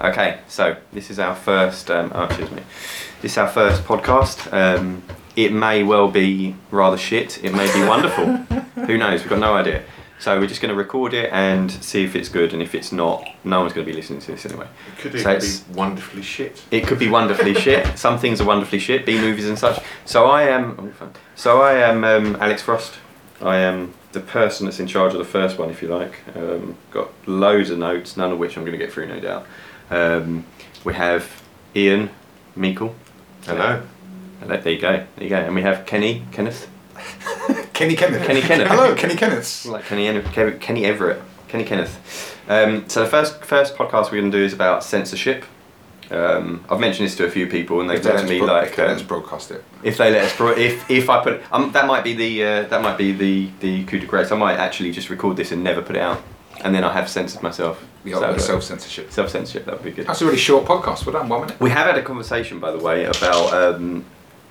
Okay, so this is our first. Um, oh, excuse me. This is our first podcast. Um, it may well be rather shit. It may be wonderful. Who knows? We've got no idea. So we're just going to record it and see if it's good. And if it's not, no one's going to be listening to this anyway. It could So even it's- be wonderfully shit. It could be wonderfully shit. Some things are wonderfully shit. B movies and such. So I am. oh, fun. So I am um, Alex Frost. I am the person that's in charge of the first one, if you like. Um, got loads of notes, none of which I'm going to get through, no doubt. Um, we have Ian Meikle. Hello. Hello, There you go. There you go. And we have Kenny Kenneth. Kenny Kenneth. Kenny Kenneth. Hello, Kenny Kenneth. Like Kenny, En- Kenny Everett. Kenny Kenneth. Um, so the first first podcast we're going to do is about censorship. Um, I've mentioned this to a few people, and they've said to me bro- like, if they let um, us broadcast it. if they let us, bro- if if I put, um, that might be the uh, that might be the the coup de grace. I might actually just record this and never put it out, and then I have censored myself. The So, uh, self censorship. self censorship. That would be good. That's a really short podcast. We're done one minute. We have had a conversation, by the way, about um,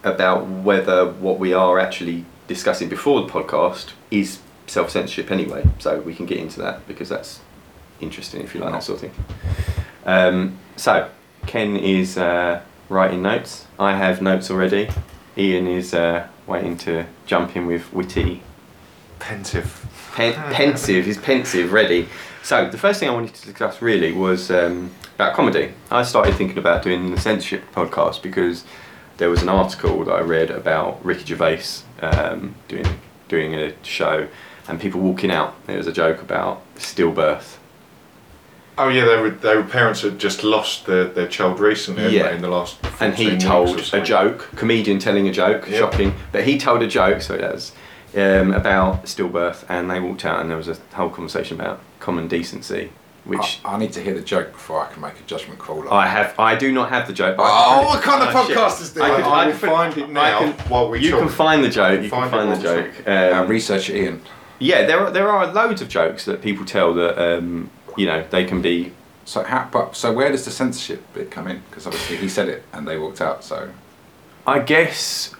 about whether what we are actually discussing before the podcast is self censorship anyway. So we can get into that because that's interesting if you like that sort of thing. Um, so Ken is uh, writing notes. I have notes already. Ian is uh, waiting to jump in with witty Pensive. Pen- pensive, he's pensive, ready. So the first thing I wanted to discuss really was um, about comedy. I started thinking about doing the censorship podcast because there was an article that I read about Ricky Gervais um, doing doing a show and people walking out. There was a joke about stillbirth. Oh yeah, they were they were parents that just lost their, their child recently Yeah. in the last. and he told a joke, comedian telling a joke, Yep. shocking, but he told a joke, so it was, um, about stillbirth, and they walked out, and there was a whole conversation about common decency, which I, I need to hear the joke before I can make a judgment call. I have. I do not have the joke. but Oh, what kind of Oh, shit. podcast is this? I, could, I I will could- find it now can- while we you talk. can find the joke. You Find can find the joke. Um, research it, Ian. yeah, there are there are loads of jokes that people tell that um, you know they can be. So how? But so where does the censorship bit come in? Because obviously he said it and they walked out. So I guess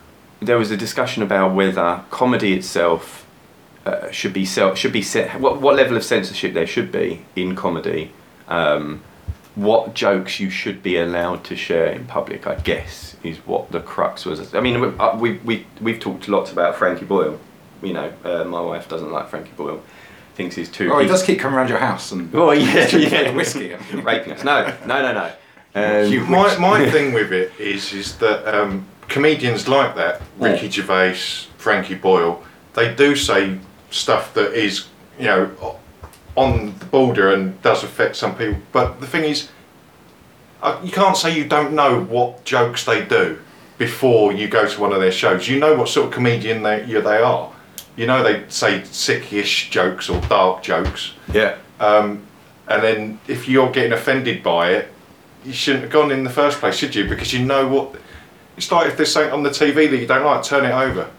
there was a discussion about whether comedy itself uh, should be self should be set. What what level of censorship there should be in comedy. Um, what jokes you should be allowed to share in public, I guess, is what the crux was. I mean, we, uh, we, we, we've talked lots about Frankie Boyle. You know, uh, my wife doesn't like Frankie Boyle. Thinks he's too. oh, he does keep coming around your house and Oh, yeah, yeah. whiskey. Raping us. No, no, no, no. Um, my my thing with it is is that um, comedians like that, Ricky Gervais, Frankie Boyle, they do say stuff that is you know on the border and does affect some people. But the thing is, uh, you can't say you don't know what jokes they do before you go to one of their shows. You know what sort of comedian they yeah, they are. You know they say sickish jokes or dark jokes. yeah. Um, and then if you're getting offended by it, you shouldn't have gone in the first place, should you? Because you know what. It's like if there's something on the TV that you don't like, turn it over.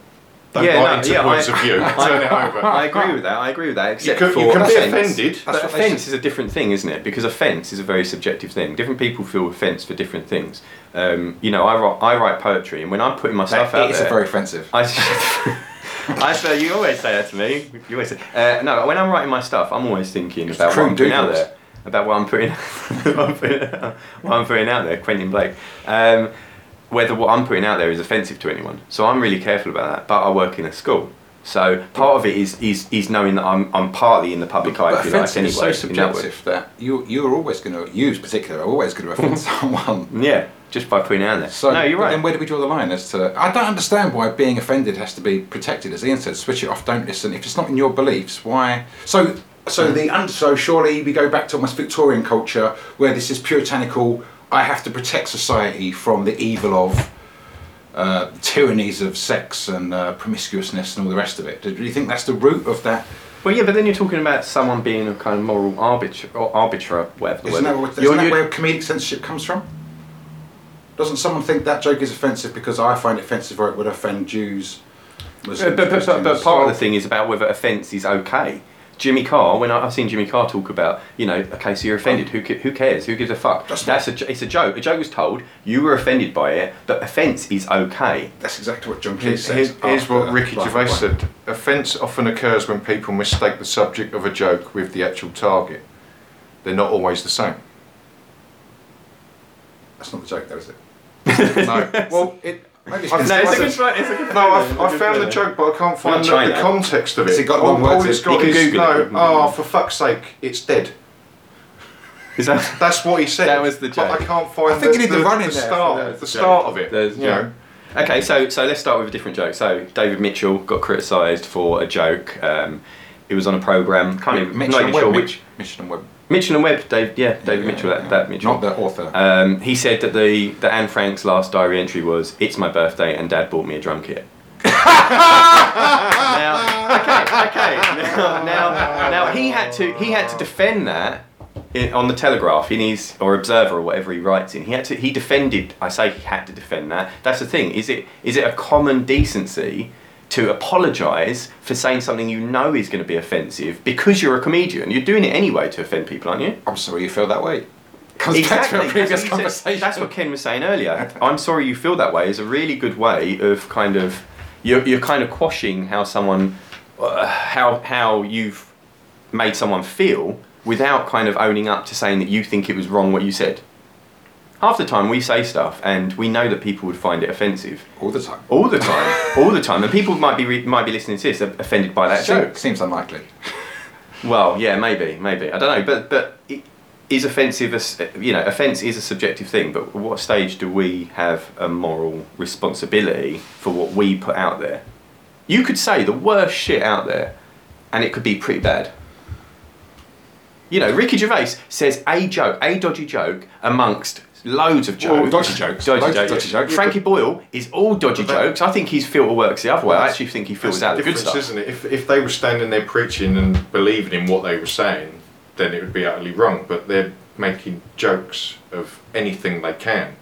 Don't Yeah, write no, into yeah, points I- of view. turn it over. I agree with that. I agree with that. Except can- for you can be offence. offended. But That's what offence is a different thing, isn't it? Because offence is a very subjective thing. Different people feel offence for different things. Um, you know, I write, I write poetry, and when I'm putting my stuff out It's there, very offensive. I, I say you always say that to me. You always say uh, no. When I'm writing my stuff, I'm always thinking about what I'm putting out there, about what I'm putting, what, I'm putting what I'm putting out there. Quentin Blake. Um, whether what I'm putting out there is offensive to anyone. So I'm really careful about that. But I work in a school. So part of it is, is, is knowing that I'm, I'm partly in the public eye, But if you like, anyway. is so in that subjective that you you're always going to use particular are always going to offend someone. Yeah, just by putting it out there. So no, you're right. Then where do we draw the line as to? I don't understand why being offended has to be protected. As Ian said, switch it off. Don't listen. If it's not in your beliefs, why? So so the und- so surely we go back to almost Victorian culture where this is puritanical. I have to protect society from the evil of. Uh, tyrannies of sex and uh, promiscuousness and all the rest of it. Do you think that's the root of that? Well, yeah, but then you're talking about someone being a kind of moral arbiter, or arbiter, whatever the Isn't word that, what, isn't that where comedic censorship comes from? Doesn't someone think that joke is offensive because I find it offensive or it would offend Jews? But, Muslims, but, but, but, but part of the thing is about whether offence is okay. Jimmy Carr, when I, I've seen Jimmy Carr talk about, you know, okay, so you're offended. Who who cares? Who gives a fuck? That's That's a j- it's a joke. A joke was told. You were offended by it, but offence is okay. That's exactly what John Cleese Here's, says. here's, here's what Ricky Life Gervais Brian. said. Offence often occurs when people mistake the subject of a joke with the actual target. They're not always the same. That's not the joke, though, is it? no. Well, it. Maybe it's I've- No, it's a good. fun- It's a good. No, I, flavor, I it's a found the joke, but I can't find the, trying the that. context of it. Has it got all, long words all in it's it? got You can is Google it, no. you can Oh, Google for fuck's sake, it's dead. Is that? That's what he said. That was the But I can't find I think the, you need the, to run the in there for start, that the joke. start of it. There's- you know. Okay, so so let's start with a different joke. So David Mitchell got criticised for a joke. Um, it was on a program. Can't even Mitchell not and even Webb. sure Mitch- which. Mitchell and Webb. Mitchell and Webb. Dave. Yeah, David Yeah, Mitchell. That, yeah. that Mitchell. Not the author. Um, he said that the that Anne Frank's last diary entry was, "It's my birthday and Dad bought me a drum kit." now, okay, okay. Now, now, now he had to he had to defend that in, on the Telegraph in his or Observer or whatever he writes in. He had to he defended. I say he had to defend that. That's the thing. Is it is it a common decency? To apologise for saying something you know is going to be offensive because you're a comedian. You're doing it anyway to offend people, aren't you? I'm sorry you feel that way. Comes back to Exactly. That's previous what, said. conversation. That's what Ken was saying earlier. I'm sorry you feel that way is a really good way of kind of you're, you're kind of quashing how someone uh, how how you've made someone feel without kind of owning up to saying that you think it was wrong what you said. Half the time we say stuff and we know that people would find it offensive. all the time. All the time, all the time, and people might be re- might be listening to this offended by that joke. Seems unlikely. Well, yeah, maybe, maybe. I don't know, but but it is offensive. As, you know, offence is a subjective thing. But at what stage do we have a moral responsibility for what we put out there? You could say the worst shit out there, and it could be pretty bad. You know, Ricky Gervais says a joke, a dodgy joke amongst loads of jokes. Dodgy jokes. Dodgy jokes. dodgy jokes. Frankie Boyle is all dodgy that- jokes. I think his filter works the other way. I actually think he filters the out the good stuff. isn't it? If, if they were standing there preaching and believing in what they were saying, then it would be utterly wrong. But they're making jokes of anything they can.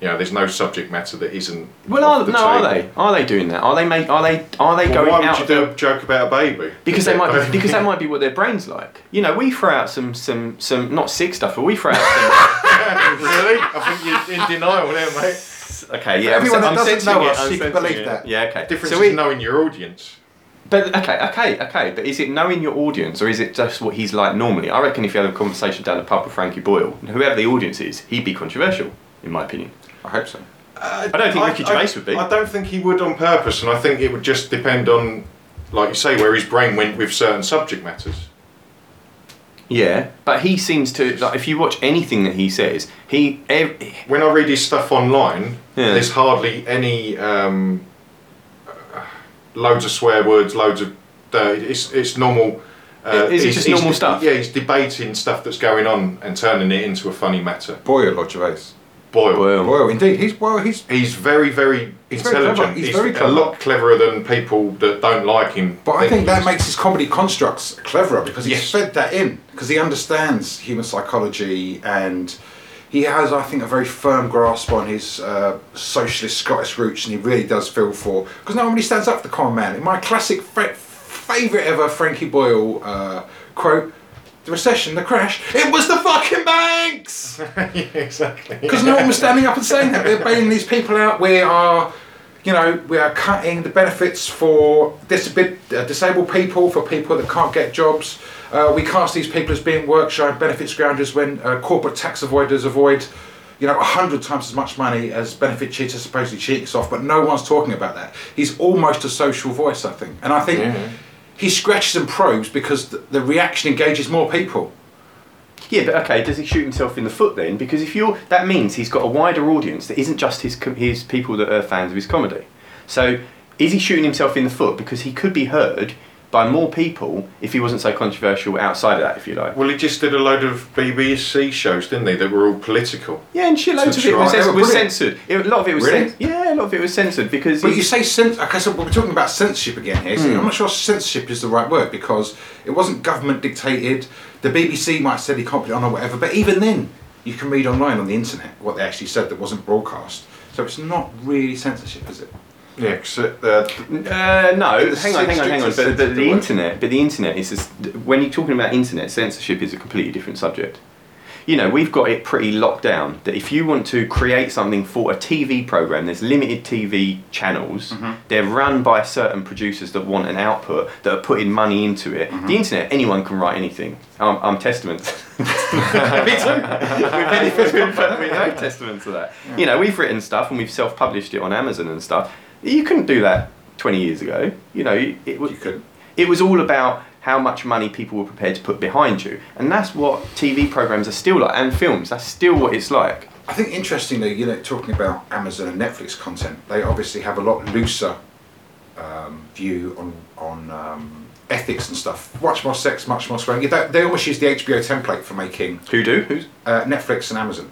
You know, there's no subject matter that isn't. Well, off are, the no, are they? Are they doing that? Are they make? Are they? Are they Well, going why would out? you do a joke about a baby? because they might. They're- Because that might be what their brains like. You know, we throw out some some some not sick stuff, but we throw out really? I think you're in denial there, mate. okay, yeah. For everyone I'm, that I'm doesn't know it, us, you can believe it. that. Yeah, okay. Difference so is we, knowing your audience. But okay, okay, okay. But is it knowing your audience, or is it just what he's like normally? I reckon if you had a conversation down the pub with Frankie Boyle, whoever the audience is, he'd be controversial, in my opinion. I hope so. I don't think Ricky Gervais would be. I don't think he would on purpose, and I think it would just depend on, like you say, where his brain went with certain subject matters. Yeah, but he seems to. Like, if you watch anything that he says, he. Ev- When I read his stuff online, Yeah. there's hardly any um, uh, loads of swear words, loads of dirt. It's it's normal. Uh, Is it just normal de- stuff? Yeah, he's debating stuff that's going on and turning it into a funny matter. Boy, a lot of Gervais. Boyle. Boyle. Boyle, indeed. He's well. He's He's very, very He's very intelligent. clever. He's very clever. a lot cleverer than people that don't like him. But I think that makes his comedy constructs cleverer because he's Yes. fed that in because he understands human psychology and he has, I think, a very firm grasp on his uh, socialist Scottish roots and he really does feel for because nobody stands up for the common man. In my classic fa- favourite ever Frankie Boyle uh, quote. The recession, the crash, it was the fucking banks! yeah, exactly. Because no one was standing up and saying that. They're bailing these people out. We are, you know, we are cutting the benefits for disabi- uh, disabled people, for people that can't get jobs. Uh, we cast these people as being work sharing benefits grounders when uh, corporate tax avoiders avoid, you know, a hundred times as much money as benefit cheaters supposedly cheat us off. But no one's talking about that. He's almost a social voice, I think. And I think Yeah. He scratches and probes because the, the reaction engages more people. Yeah, but okay, does he shoot himself in the foot then? Because if you're, that means he's got a wider audience that isn't just his his people that are fans of his comedy. So is he shooting himself in the foot because he could be heard by more people if he wasn't so controversial outside of that, if you like? Well, he just did a load of BBC shows, didn't he? That were all political. Yeah, and shitloads That's of it was, were was censored. It, a lot of it was Really? yeah, a lot of it was censored because But you say cens- okay, so we're talking about censorship again here. So Hmm. I'm not sure censorship is the right word because it wasn't government dictated. The BBC might have said he can't put it on or whatever, but even then, you can read online on the internet what they actually said that wasn't broadcast. So it's not really censorship, is it? Yeah, uh, Uh, no, hang on, hang on, hang on. strictest But the, of the the word. internet, but the internet is just, when you're talking about internet censorship is a completely different subject. you know, we've got it pretty locked down that if you want to create something for a TV program, there's limited TV channels. Mm-hmm. They're run by certain producers that want an output that are putting money into it. Mm-hmm. The internet, anyone can write anything. I'm, I'm testament. Me too. We've benefited from we know testament to that. You know, we've written stuff and we've self-published it on Amazon and stuff. You couldn't do that 20 years ago. You know, it, was, you it was all about how much money people were prepared to put behind you, and that's what TV programs are still like, and films. That's still what it's like. I think interestingly, you know, talking about Amazon and Netflix content, they obviously have a lot looser um, view on on um, ethics and stuff. Much more sex, much more swearing. They, they almost use the HBO template for making Who do? Who's? uh, Netflix and Amazon.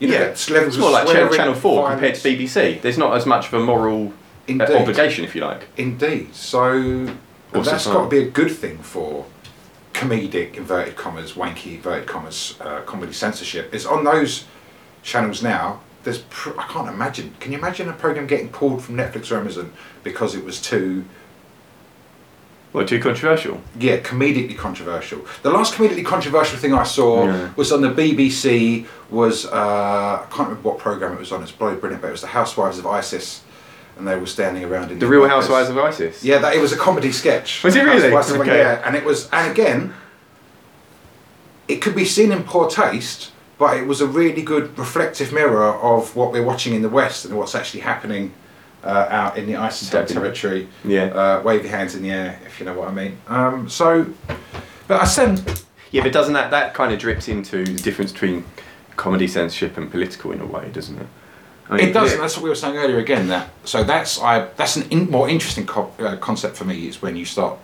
You know, yeah, it's levels it's more like Channel, Channel Four violence. compared to BBC. There's not as much of a moral Indeed. obligation, if you like. Indeed. So that's got to be a good thing for comedic inverted commas, wanky inverted commas, uh, comedy censorship. It's on those channels now. There's pr- I can't imagine. Can you imagine a program getting pulled from Netflix or Amazon because it was too What, too controversial? yeah comedically controversial? The last comedically controversial thing I saw Yeah. was on the BBC. Was uh, I can't remember what program it was on. It's bloody brilliant, but it was the Housewives of ISIS, and they were standing around in The Real workers. Housewives of ISIS? Yeah, that it was a comedy sketch. Was it really? Okay. Yeah, and it was, and again, it could be seen in poor taste, but it was a really good reflective mirror of what we're watching in the West and what's actually happening uh, out in the ISIS territory. Yeah. Uh, wave your hands in the air if you know what I mean. Um, so, but I send. Yeah, but doesn't that that kind of drips into the difference between comedy censorship and political in a way, doesn't it? I It does. yeah. That's what we were saying earlier. Again, that so that's I that's an in, more interesting co- uh, concept for me is when you start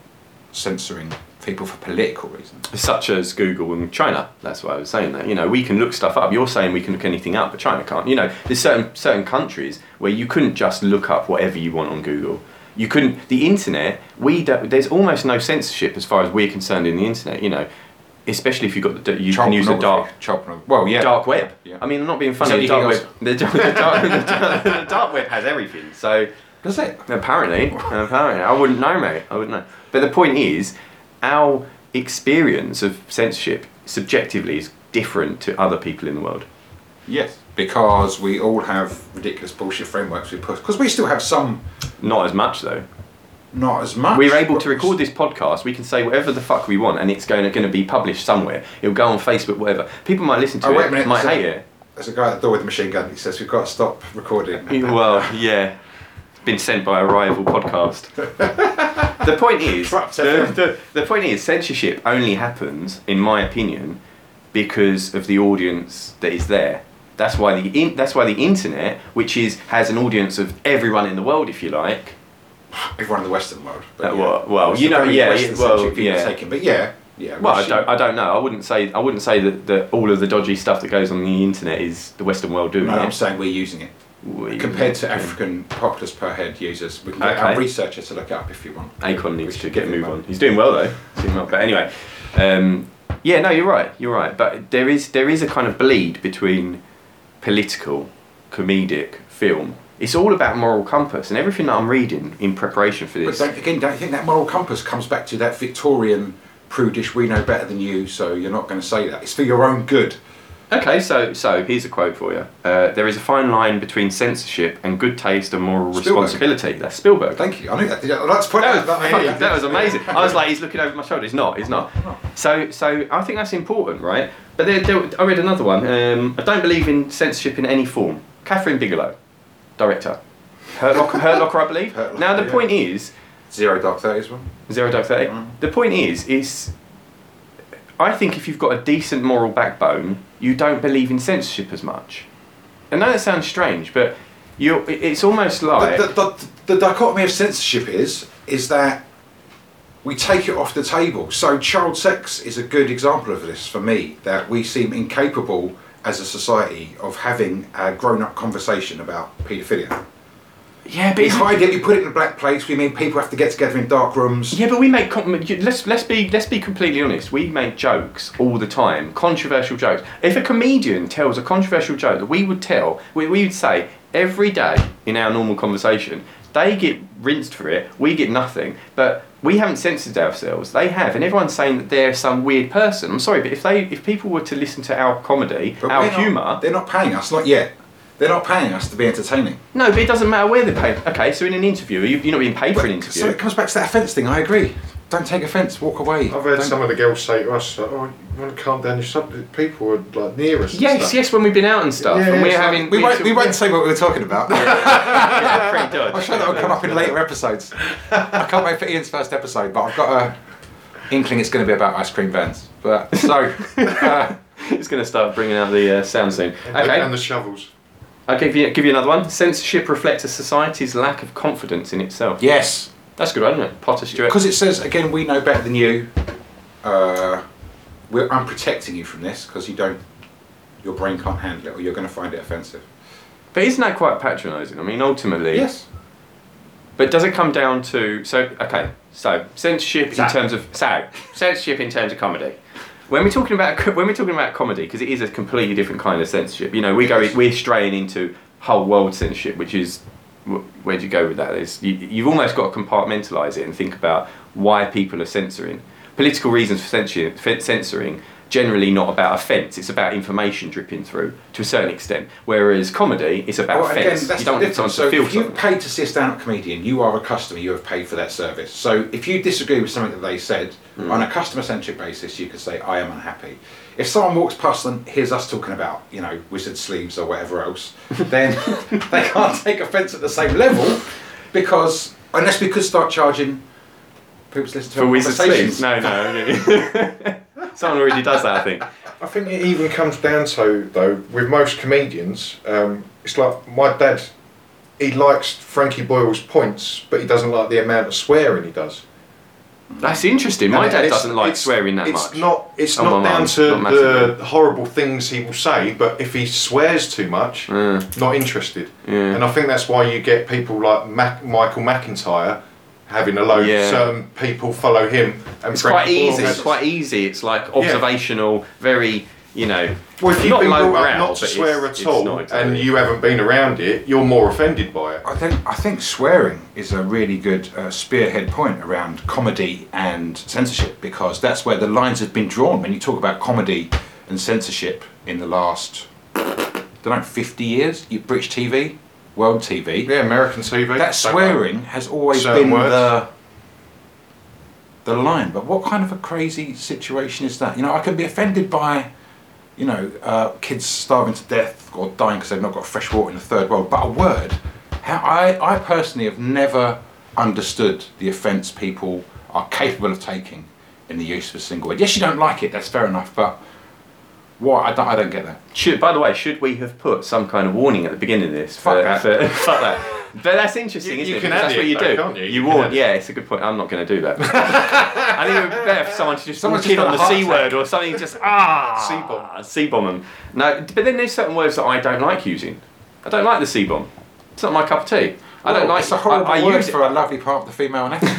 censoring people for political reasons. such as Google and China. That's why I was saying that. You know, we can look stuff up. You're saying we can look anything up, but China can't. You know, there's certain certain countries where you couldn't just look up whatever you want on Google. You couldn't. The internet. We don't. There's almost no censorship as far as we're concerned in the internet. You know, especially if you've got the you can use the dark Child. Well, yeah. dark web. Yeah. I mean, I'm not being funny. The dark web. The, dark, the, dark, the dark web has everything. So. Does it? Apparently, apparently, I wouldn't know, mate. I wouldn't know. But the point is, our experience of censorship subjectively is different to other people in the world. Yes. Because we all have ridiculous bullshit frameworks we push. Because we still have some, Not as much though. Not as much. We're able to record this podcast. We can say whatever the fuck we want, and it's going to, going to be published somewhere. It'll go on Facebook, whatever. People might listen to Oh, it, a minute, might hate it. There's a guy at the door with a machine gun. He says we've got to stop recording. Well, yeah. Been sent by a rival podcast. the point is, the, the, the point is, censorship only happens, in my opinion, because of the audience that is there. That's why the in, that's why the internet, which is has an audience of everyone in the world, if you like. Everyone in the Western world. Uh, well- well, you know, yeah, Western well, yeah. taken, But yeah, yeah. Well, I don't, I don't know. I wouldn't say I wouldn't say that, that all of the dodgy stuff that goes on the internet is the Western world doing No, I'm saying we're using it. We- Compared to yeah. African populace per head users, we can get Okay. our researcher to look it up if you want. Akon needs to get a move on. He's doing well though. Doing well. But anyway, um, yeah, no, you're right. You're right. But there is there is a kind of bleed between political, comedic, film. It's all about moral compass, and everything that I'm reading in preparation for But this. don't, again, don't you think that moral compass comes back to that Victorian prudish, we know better than you, so you're not going to say that. It's for your own good. Okay, so so here's a quote for you. Uh, there is a fine line between censorship and good taste and moral Spielberg. responsibility. That's Spielberg. Thank you. I knew that. I'd point That was, that was amazing. I was like, he's looking over my shoulder. He's not. He's not. So, so I think that's important, right? But there, there, I read another one. Um, I don't believe in censorship in any form. Kathryn Bigelow, director. Hurt Locker, Hurt Locker I believe. Locker, now the yeah. point is, Zero Dark Thirties one. Zero Dark Thirty. Mm. The point is, is I think if you've got a decent moral backbone, you don't believe in censorship as much. I know that sounds strange, but you it's almost like The, the, the, the dichotomy of censorship is is that we take it off the table. So child sex is a good example of this for me. That we seem incapable as a society of having a grown-up conversation about paedophilia. yeah, but We it's hide it. We put it in a black place. We mean people have to get together in dark rooms. Yeah, but we make let's let's be let's be completely honest. We make jokes all the time, controversial jokes. If a comedian tells a controversial joke that we would tell, we, we would say every day in our normal conversation, They get rinsed for it. We get nothing. But we haven't censored ourselves. They have, and everyone's saying that they're some weird person. I'm sorry, but if they, if people were to listen to our comedy, But our humour, They're not paying us, not yet. They're not paying us to be entertaining. no, but it doesn't matter where they're paid. Okay, so in an interview, you- you're not being paid for an interview. So it comes back to that offence thing. I agree. Don't take offence. Walk away. I've heard Don't- some of the girls say to us, "Oh, you want to calm down your subject? People are like near us." and Yes, stuff. yes, when we've been out and stuff, Yeah, and yeah, we're it's like- having. We we're won't, sort we won't say what we were talking about. Yeah, pretty dodge. I'm sure that will come up in later episodes. I can't wait for Ian's first episode, but I've got a inkling it's going to be about ice cream vans. But so, uh, It's going to start bringing out the uh, sound soon. And- Okay, And the shovels. I'll give you, give you another one. Censorship reflects a society's lack of confidence in itself. yes, That's good one, isn't it? Potter Stewart. because it says again, we know better than you. Uh, we're, I'm protecting you from this because you don't. Your brain can't handle it, or you're going to find it offensive. But isn't that quite patronising? I mean, ultimately. Yes. But does it come down to so okay? So censorship So. in terms of so censorship in terms of comedy. When we're talking about when we're talking about comedy, because it is a completely different kind of censorship. You know, we go Yes. we're straying into whole world censorship, which is wh- where do you go with that? Is you, you've almost got to compartmentalise it and think about why people are censoring. Political reasons for censoring, for censoring generally not about offence. It's about information dripping through to a certain extent. Whereas comedy is about Well, offence. You don't want someone difference. to So feel if something. paid to see a stand-up comedian, you are a customer. You have paid for that service. So if you disagree with something that they said Hmm. on a customer-centric basis, you could say, "I am unhappy." If someone walks past and hears us talking about, you know, wizard sleeves or whatever else, then they can't take offence at the same level because unless we could start charging people to listen to For our wizard conversations. sleeves? No, no. Someone already does that, I think. I think it even comes down to though with most comedians, um, it's like my dad. He likes Frankie Boyle's points, but he doesn't like the amount of swearing he does. That's interesting. My And dad doesn't like swearing that it's much. Not, it's Oh, not down mum, to not the horrible things he will say, but if he swears too much, Mm. not interested. Yeah. And I think that's why you get people like Mac- Michael McIntyre having a load. Yeah. Certain people follow him, and It's quite easy. It's quite easy. It's like observational, very, you know, Well, if you've not been low brought up not to swear at all, exactly. and you haven't been around it, you're more offended by it. I think I think swearing is a really good uh, spearhead point around comedy and censorship because that's where the lines have been drawn. When you talk about comedy and censorship in the last, I don't know, fifty years, you British TV, world TV, Yeah, American TV. that same swearing has always been words. the the line. But what kind of a crazy situation is that? You know, I can be offended by, you know, uh, kids starving to death or dying because they've not got fresh water in the third world. But a word, how I, I personally have never understood the offence people are capable of taking in the use of a single word. Yes, you don't like it. That's fair enough. But what I don't, I don't get that. Should, by the way, should we have put some kind of warning at the beginning of this? Fuck for, that. For, fuck that. But that's interesting, You- isn't you it? can that's what you do. can't you? You warn. Yeah, it's a good point. I'm not going to do that. I think it would be better for someone to just in just on the C word or something. Just ah, C-bomb. C bomb them. No, but then there's certain words that I don't like using. I don't like the C bomb. It's not my cup of tea. I don't like. It's a horrible I, I word use it, for a lovely part of the female anatomy.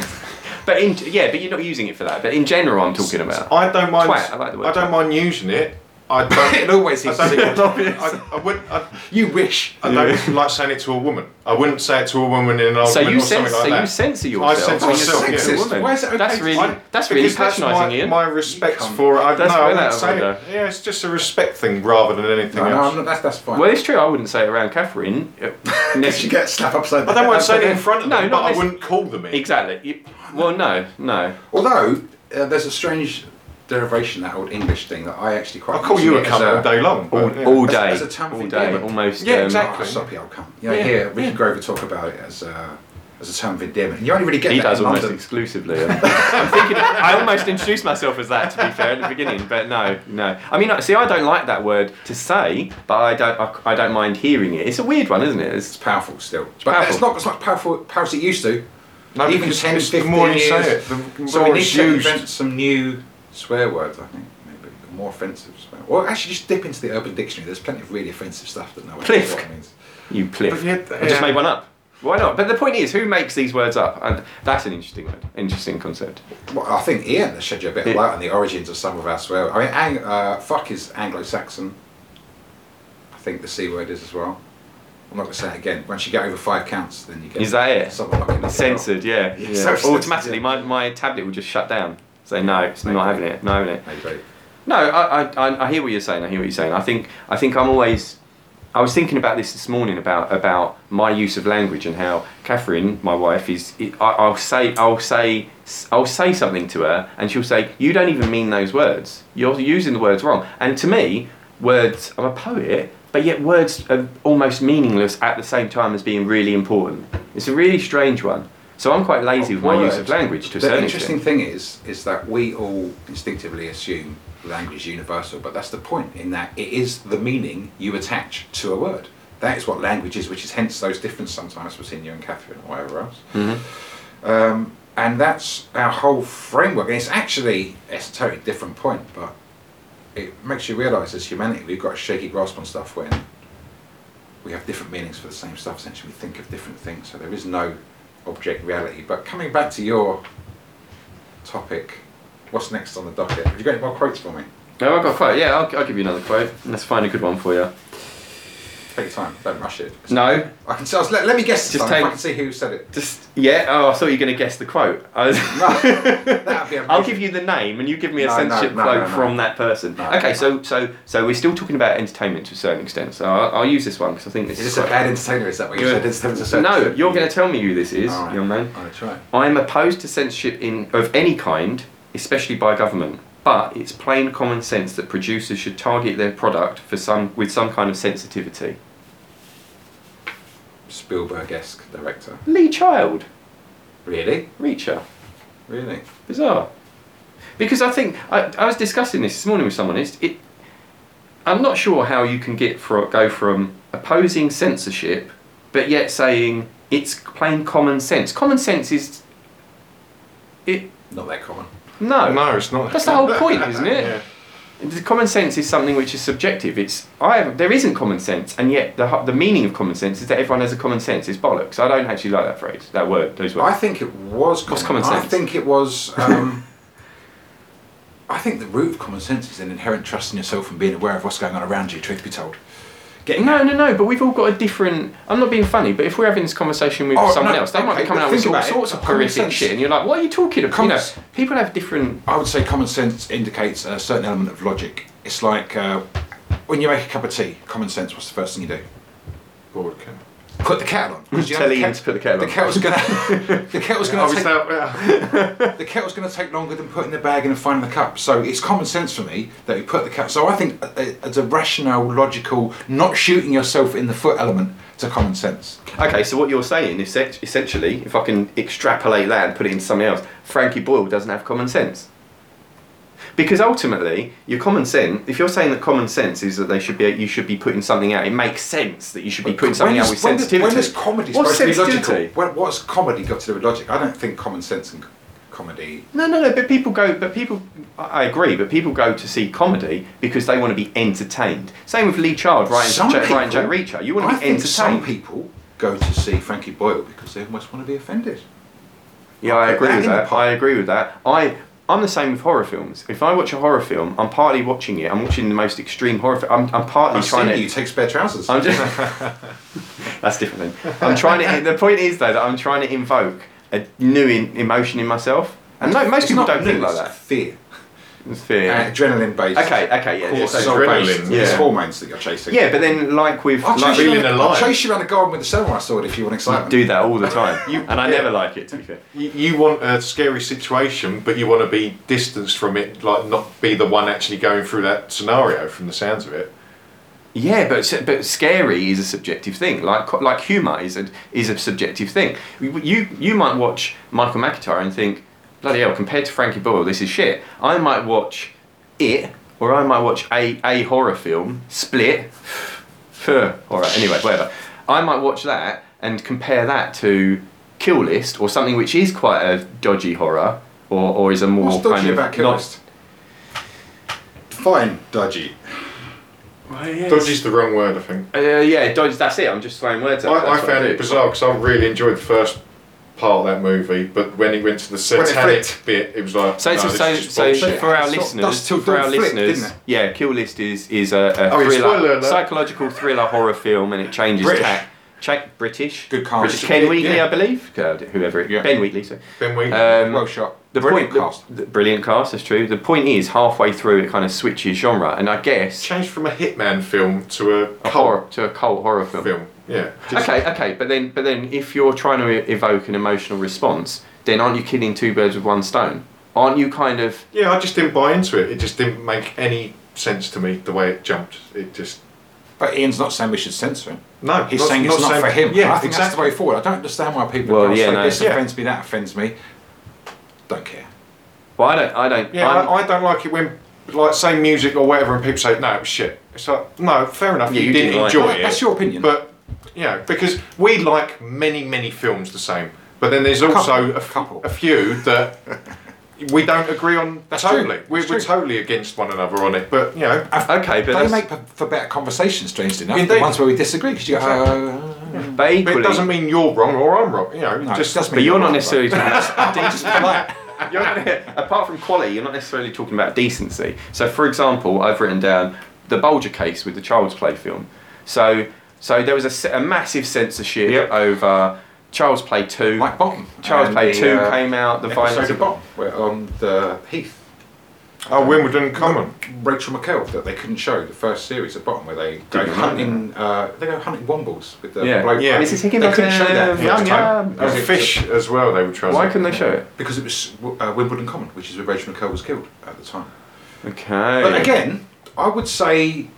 but in yeah, but you're not using it for that. But in general, I'm talking about. I don't mind. Twat, I like the word I don't mind using it. I don't. it always seems to I see don't, it. I, I, would, I, You wish. I don't like saying it to a woman. I wouldn't say it to a woman in an So argument you or censor, something like so that. you censor I yourself. censor when you're myself, talking yeah. to woman. Why is it okay That's really I- that's really because patronising, my, Ian. my respects cunt. for it. I, that's no, I wouldn't that say it. Yeah, it's just a respect thing rather than anything No, no, else. I'm not, that's, that's fine. Well, it's true. I wouldn't say it around Catherine. Unless you get slapped upside the I don't mind head. saying it in front of No, them, not but I wouldn't call them it. Exactly. Well, no, no. Although uh, there's a strange derivation that old English thing that I actually quite. I'll call you a as cunt all day long. All, but, yeah. all day, as a term all day, endearment. almost. Yeah, um, exactly. Oh, soppy old cunt. You know, Yeah, here Richard yeah. Grover talk about it as a as a term of endearment. You only really get He that does in almost London. exclusively. I'm thinking. I almost introduced myself as that to be fair at the beginning, but no, no. I mean, see, I don't like that word to say, but I don't. I, I don't mind hearing it. It's a weird one, isn't it? It's It's, powerful still, but powerful. it's not as much powerful, powerful as it used to. No, Even because 10, it's the more you years. say it, the So we need to invent some new swear words. I think maybe more offensive swear. Or actually, just dip into the Urban Dictionary. There's plenty of really offensive stuff that no one knows what it means. you pliff. Yeah, I just made one up. Why not? But the point is, who makes these words up? And that's an interesting word, interesting concept. Well, I think Ian has shed you a bit of light on the origins of some of our swear. I mean, ang- uh, fuck is Anglo-Saxon. I think the c word is as well. I'm not going to say it again. Once you get over five counts, then you get. Is that it? Someone knocking at Censored, yeah. Yeah, so censored, Automatically, yeah. my, my tablet will just shut down. Say no, it's not having it. Not having it. Maybe. No, I, I, I- I hear what you're saying. I hear what you're saying. I think I think I'm always. I was thinking about this this morning about about my use of language and how Catherine, my wife, is. I'll say I'll say I'll say something to her and she'll say, "You don't even mean those words. You're using the words wrong." And to me, words. I'm a poet, but yet words are almost meaningless at the same time as being really important. It's a really strange one. So I'm quite lazy with my use of language to a certain The interesting extent. thing is, is that we all instinctively assume language is universal, but that's the point. In that it is the meaning you attach to a word. That is what language is, which is hence those differences sometimes between you and Catherine or whatever else. Mhm. Um, and that's our whole framework. And it's actually it's a totally different point, but it makes you realise as humanity we've got a shaky grasp on stuff when we have different meanings for the same stuff. Essentially, we think of different things. So there is no object reality. But coming back to your topic, what's next on the docket? Have you got any more quotes for me? No, I've got a quote. Yeah, I'll, I'll give you another quote. Let's find a good one for you. Take your time. Don't rush it. No, I can. Let, let me guess. Just take- I can see who said it. just yeah. Oh, I thought you were going to guess the quote. I was- amazing. I'll give you the name, and you give me a No, no, censorship no, quote no, no. from that person. No, okay, no. so so so we're still talking about entertainment to a certain extent. So I'll, I'll use this one because I think this Is is. this a bad entertainer? Is that what you said? Entertainment's a certain- No, you're going to tell me who this is, right. young man. I'll try. I am opposed to censorship in of any kind, especially by government. But it's plain common sense that producers should target their product for some with some kind of sensitivity. Spielberg-esque director. Lee Child, Really? Reacher. Really? Bizarre. Because I think I, I was discussing this this morning with someone. It's, it, I'm not sure how you can get for go from opposing censorship, but yet saying it's plain common sense. Common sense is it. Not that common. No, No, it's not. That's the whole point, isn't it? Yeah. The common sense is something which is subjective. It's I have, there isn't common sense, and yet the hu- the meaning of common sense is that everyone has a common sense. It's bollocks. I don't actually like that phrase, that word, those words. I think it was. What's common. common I sense? think it was. Um, I think the root of common sense is an inherent trust in yourself and being aware of what's going on around you. Truth be told, getting No, no, no. But we've all got a different. I'm not being funny, but if we're having this conversation with Oh, someone no, else, they might be coming out with all it. sorts of horrific sense. shit, and you're like, "What are you talking about?" Common you know, people have different. I would say common sense indicates a certain element of logic. It's like uh, when you make a cup of tea. Common sense. What's the first thing you do? Broadcast. Put the kettle on. 'Cause you know Tell the Ian ket- to put the kettle The on. kettle's gonna. the kettle's I gonna was take. out there. the kettle's going to take longer than putting the bag in and finding the cup. So it's common sense for me that you put the kettle. So I think uh, it's a rational, logical, not shooting yourself in the foot element to common sense. Okay, so what you're saying is essentially, if I can extrapolate that and put it into something else, Frankie Boyle doesn't have common sense. Because ultimately, your common sense, if you're saying that common sense is that they should be, you should be putting something out, it makes sense that you should be putting something when out with when does- sensitivity. When is comedy What's supposed to be logical? When, what's comedy got to do with logic? I don't think common sense and comedy. No, no, no. But people go. But people. I I agree. But people go to see comedy because they want to be entertained. Same with Lee Child, Ryan, Some Jack, Ryan people- Jack Reacher. You want I to be think some people go to see Frankie Boyle because they almost want to be offended. Yeah, I Put agree with that. I agree with that. I. I'm the same with horror films. If I watch a horror film, I'm partly watching it. I'm watching the most extreme horror film. I'm, I'm partly I've trying seen to. you take spare trousers. I'm just. That's different thing. I'm trying to. The point is though that I'm trying to invoke a new in, emotion in myself, and no, most It's people don't think like that. Fear. It's fear. Uh, adrenaline based. okay, okay, yeah. yeah, so- Cortisol based. adrenaline, It's hormones that you're chasing. yeah, but then like with I'll like chase, you feeling around, I'll alive. chase you around the garden with a samurai sword if you want I excitement. do that all the time, You- and I yeah. never like it. To be fair. You, you want a scary situation, but you want to be distanced from it, like not be the one actually going through that scenario. From the sounds of it, Yeah, but but scary is a subjective thing. Like like humour is a is a subjective thing. You you might watch Michael McIntyre and think, bloody hell, compared to Frankie Boyle, this is shit. I might watch it, or I might watch a a horror film, Split, horror. Anyway, whatever. I might watch that and compare that to Kill List or something which is quite a dodgy horror, or or is a more What's dodgy of about Kill not- List? Fine, dodgy. Well, yeah, dodgy's the wrong word. I think. Uh, yeah, dodgy. That's it. I'm just throwing words out. I, I That's what found do. it bizarre because I really enjoyed the first part of that movie, but when it went to the When it satanic bit, it was like, So, no, so, this so, is just so bullshit. for our listeners, for our flipped, listeners, yeah, Kill List is is a, a Oh, yeah, spoiler thriller, psychological thriller horror film, and it changes British. tack. Cha- British. Good cast. British. Ken Yeah. Wheatley, I believe. Uh, whoever it. Yeah. Ben Wheatley. So. Ben Wheatley. Um, well shot. The Brilliant point, cast. The, the brilliant cast, that's true. The point is, halfway through, it kind of switches genre, and I guess changed from a hitman film to a, a cult horror to a cult horror film. film. Yeah. Just- Okay, okay, but then, but then, if you're trying to e- evoke an emotional response, then aren't you killing two birds with one stone? Aren't you kind of? Yeah, I just didn't buy into it. It just didn't make any sense to me the way it jumped. It just But Ian's not saying we should censor him. no. He's saying it's not, saying- for him. Yeah, I think that's the way forward. I don't understand why people Well, well, yeah, say no. this Yeah. offends me, that offends me. Don't care. Well, I don't. I don't. Yeah, I'm- I, I don't like it when like say music or whatever, and people say no, it was shit. It's like no, fair enough. Yeah, you, you didn't didn't like enjoy it. it. That's your opinion. But you know, because we like many many films the same, but then there's couple, also a, a f- couple. a few that. We don't agree on That's totally. true. We're, That's we're totally against one another on it, but you know, okay, but they make for better conversations, strangely enough. Indeed. The ones where we disagree, because you go, uh, but but equally, it doesn't mean you're wrong or I'm wrong. You know, No, it just does But you're not Right, necessarily talking about decency. You're not- apart from quality, you're not necessarily talking about decency. So, for example, I've written down the Bulger case with the Child's Play film. So, so there was a, a massive censorship Yep. over Child's Play Two. like Bottom. Child's And Play the, Two uh, came out. The episode violence of Bottom, where on the Heath. oh Wimbledon Common. Rachel Nickell that they couldn't show the first series at Bottom where they go Didn't hunting. Uh, they go hunting wombles with the Yeah. bloke. Yeah. Mrs. They couldn't show that um, for the time. yeah. Because it- fish as well. They were trying. Why couldn't they show it? Because it was uh, Wimbledon Common, which is where Rachel Nickell was killed at the time. Okay. But again, I would say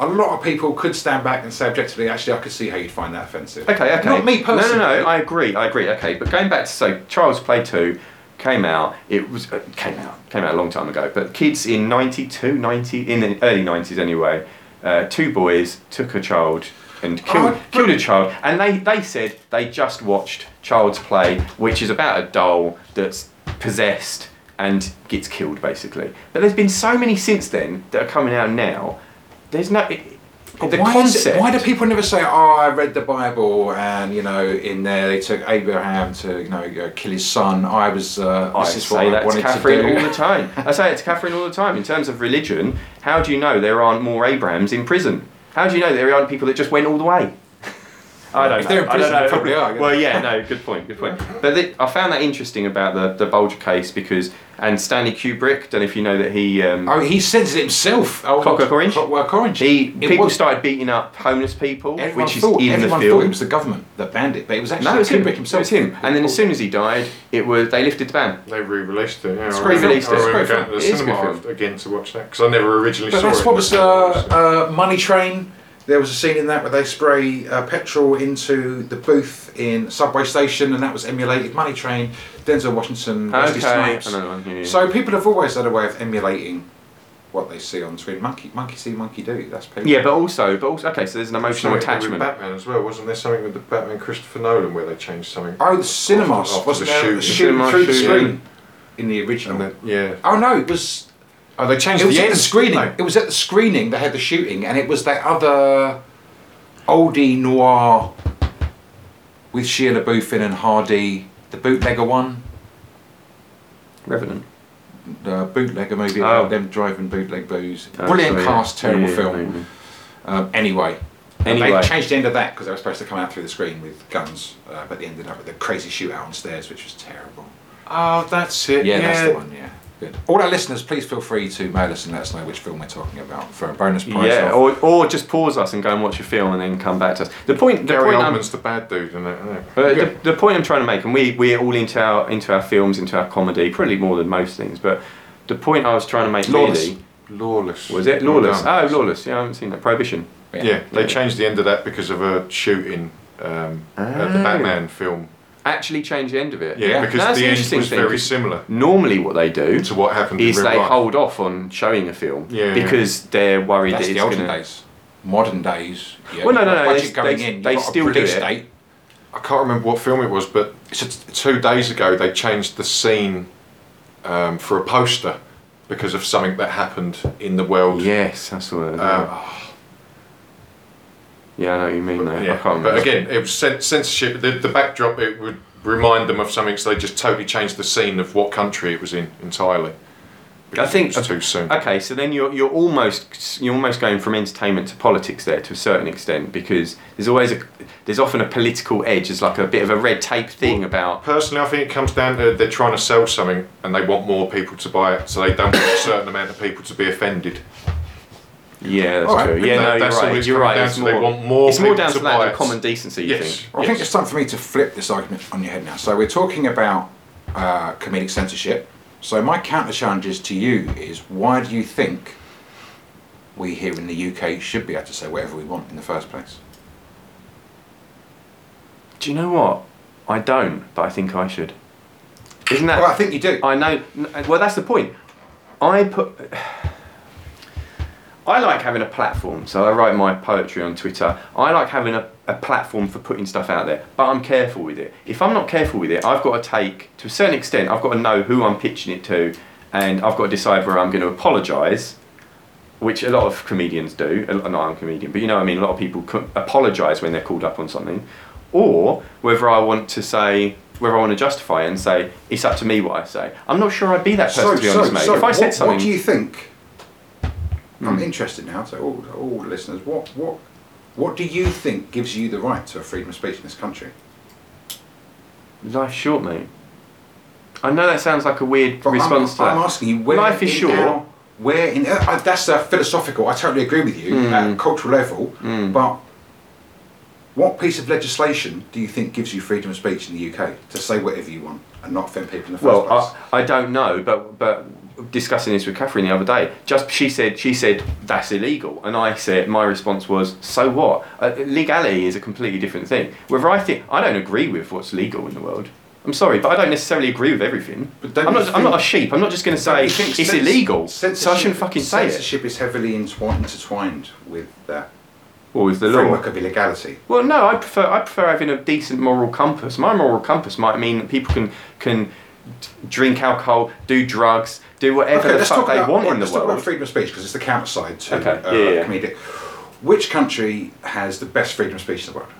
a lot of people could stand back and say objectively, actually, I could see how you'd find that offensive. Okay, okay. Not me personally. No, no, no. I agree. I agree. Okay, but going back to so Child's Play Two came out. It was uh, came out came out a long time ago. But kids in 92, 90, in the early nineties anyway. Uh, two boys took a child and killed Oh, killed a child, and they they said they just watched Child's Play, which is about a doll that's possessed and gets killed basically. But there's been so many since then that are coming out now. There's no. It, the why, concept. it, why do people never say, "Oh, I read the Bible, and you know, in there they took Abraham to, you know, kill his son. I was, uh, I this is what say I that to Catherine to do." all the time. I say it to Catherine all the time. In terms of religion, how do you know there aren't more Abrahams in prison? How do you know there aren't people that just went all the way? I don't If know. they're in I don't know. they probably are, yeah. Well, yeah, no, good point, good point. But the, I found that interesting about the the Bulger case because and Stanley Kubrick. Don't know if you know that he. Um, Oh, he says it himself. Oh, Clockwork Orange? Clockwork Orange. he It people was- started beating up homeless people, Everyone which is thought, in the everyone film. thought it was the government that banned it, but it was actually no, it was him. Kubrick It himself. was him. And then as soon as he died, it was they lifted the ban. They re-released it. Yeah, It's I great remember, film. I remember going to the film. It is a good cinema again to watch that because I never originally But saw that's it. what was uh, uh, Money Train. There was a scene in that where they spray uh, petrol into the booth in subway station, and that was emulated Money Train. Denzel Washington, Okay. Snipes. I one, yeah, yeah. So people have always had a way of emulating what they see on screen. Monkey, monkey see, monkey do. That's people. Yeah, but also, but also, okay. So there's an emotional Something attachment. with Batman as well, wasn't there? Something with the Batman Christopher Nolan where they changed something. Oh, the cinemas After- after wasn't the there? shoot. The shoot Cinema through the screen in the original. And then, yeah. oh no, it was Oh, they changed It was the at end. the screening. didn't It was at the screening. They had the shooting, and it was that other oldie noir with Shia LaBeouf in and Hardy, the bootlegger one, Revenant. the bootlegger movie Oh. about them driving bootleg booze. Oh, Brilliant sorry, cast, terrible Yeah, film. maybe. Um, anyway. And Anyway. They changed the end of that because they were supposed to come out through the screen with guns, uh, but they ended up with a crazy shootout on stairs, which was terrible. Oh, that's it. Yeah, Yeah, that's the one. Yeah, good. All our listeners, please feel free to mail us and let us know which film we're talking about for a bonus prize. Yeah, of- or, or just pause us and go and watch a film and then come back to us. The point, the Gary point I'm, Oldman's the bad dude, isn't it? Isn't it? uh, the, the point I'm trying to make, and we we're all into our into our films, into our comedy, probably more than most things. But the point I was trying to make Lawless. really Lawless. was it Well Lawless? done. Oh, Lawless. Yeah, I haven't seen that. Prohibition. Yeah, they Yeah. changed the end of that because of a shooting um, at the Oh. Batman film. Actually, change the end of it. Yeah, Yeah. because That's the an end interesting was thing, very 'cause similar Normally, what they do to what happened is they life. hold off on showing a film Yeah, yeah. because they're worried That's that the it's olden going to. days. Modern days. Yeah, Well, no, no, got no, Budget they- going they- in. they you've still do it. date. I can't remember what film it was, but it's two days ago they changed the scene um, for a poster because of something that happened in the world. Yes, that's what. Um, yeah, I know what you mean. Though. I yeah. can't remember. But again, it was censorship. The, the backdrop it would remind them of something, so they just totally changed the scene of what country it was in entirely. I think it's too soon. Okay, so then you're you're almost you're almost going from entertainment to politics there to a certain extent because there's always a there's often a political edge. There's like a bit of a red tape thing about Personally, I think it comes down to they're trying to sell something and they want more people to buy it, so they don't want a certain amount of people to be offended. Yeah, that's All right, true. Yeah, no, that's you're all right. it's You're right. down It's more, They want more it's more down to to that buy than common decency. You Yes. think? Well, I think Yes. it's time for me to flip this argument on your head now. So we're talking about uh, comedic censorship. So my counter challenges to you is why do you think we here in the UK should be able to say whatever we want in the first place? Do you know what? I don't, but I think I should. Isn't that? Well, I think you do. I know. Well, that's the point. I put. I like having a platform, so I write my poetry on Twitter. I like having a, a platform for putting stuff out there, but I'm careful with it. If I'm not careful with it, I've got to take, to a certain extent, I've got to know who I'm pitching it to, and I've got to decide where I'm going to apologise, which a lot of comedians do. Not I'm a comedian, but you know what I mean. A lot of people co- apologise when they're called up on something, or whether I want to say, whether I want to justify and say it's up to me what I say. I'm not sure I'd be that person to be honest, mate. if I said what, something, what do you think? I'm Hmm. interested now. So all, all the listeners, what what what do you think gives you the right to a freedom of speech in this country? life's short, mate. I know that sounds like a weird But I'm- response I'm, that. asking you where Life is in short. our- where in uh, uh, that's uh, philosophical. I totally agree with you Mm. at a cultural level. Mm. But what piece of legislation do you think gives you freedom of speech in the UK to say whatever you want and not offend people in the first Well, place? I, I don't know, but but discussing this with Catherine the other day, just she said she said that's illegal, and I said my response was so what? Uh, legality is a completely different thing. Whether I think I don't agree with what's legal in the world. I'm sorry, but I don't necessarily agree with everything. But don't I'm not. I'm not a sheep. I'm not just going to say it's cens- illegal, so I censorship- shouldn't fucking say it. Censorship is heavily intertwined with that Or with the law. framework of illegality. Well, no, I prefer I prefer having a decent moral compass. My moral compass might mean that people can can drink alcohol, do drugs, do whatever the fuck they about, want right, in the let's talk about freedom of speech because it's the counter side to Okay, uh, yeah, yeah. comedic. Which country has the best freedom of speech in the world?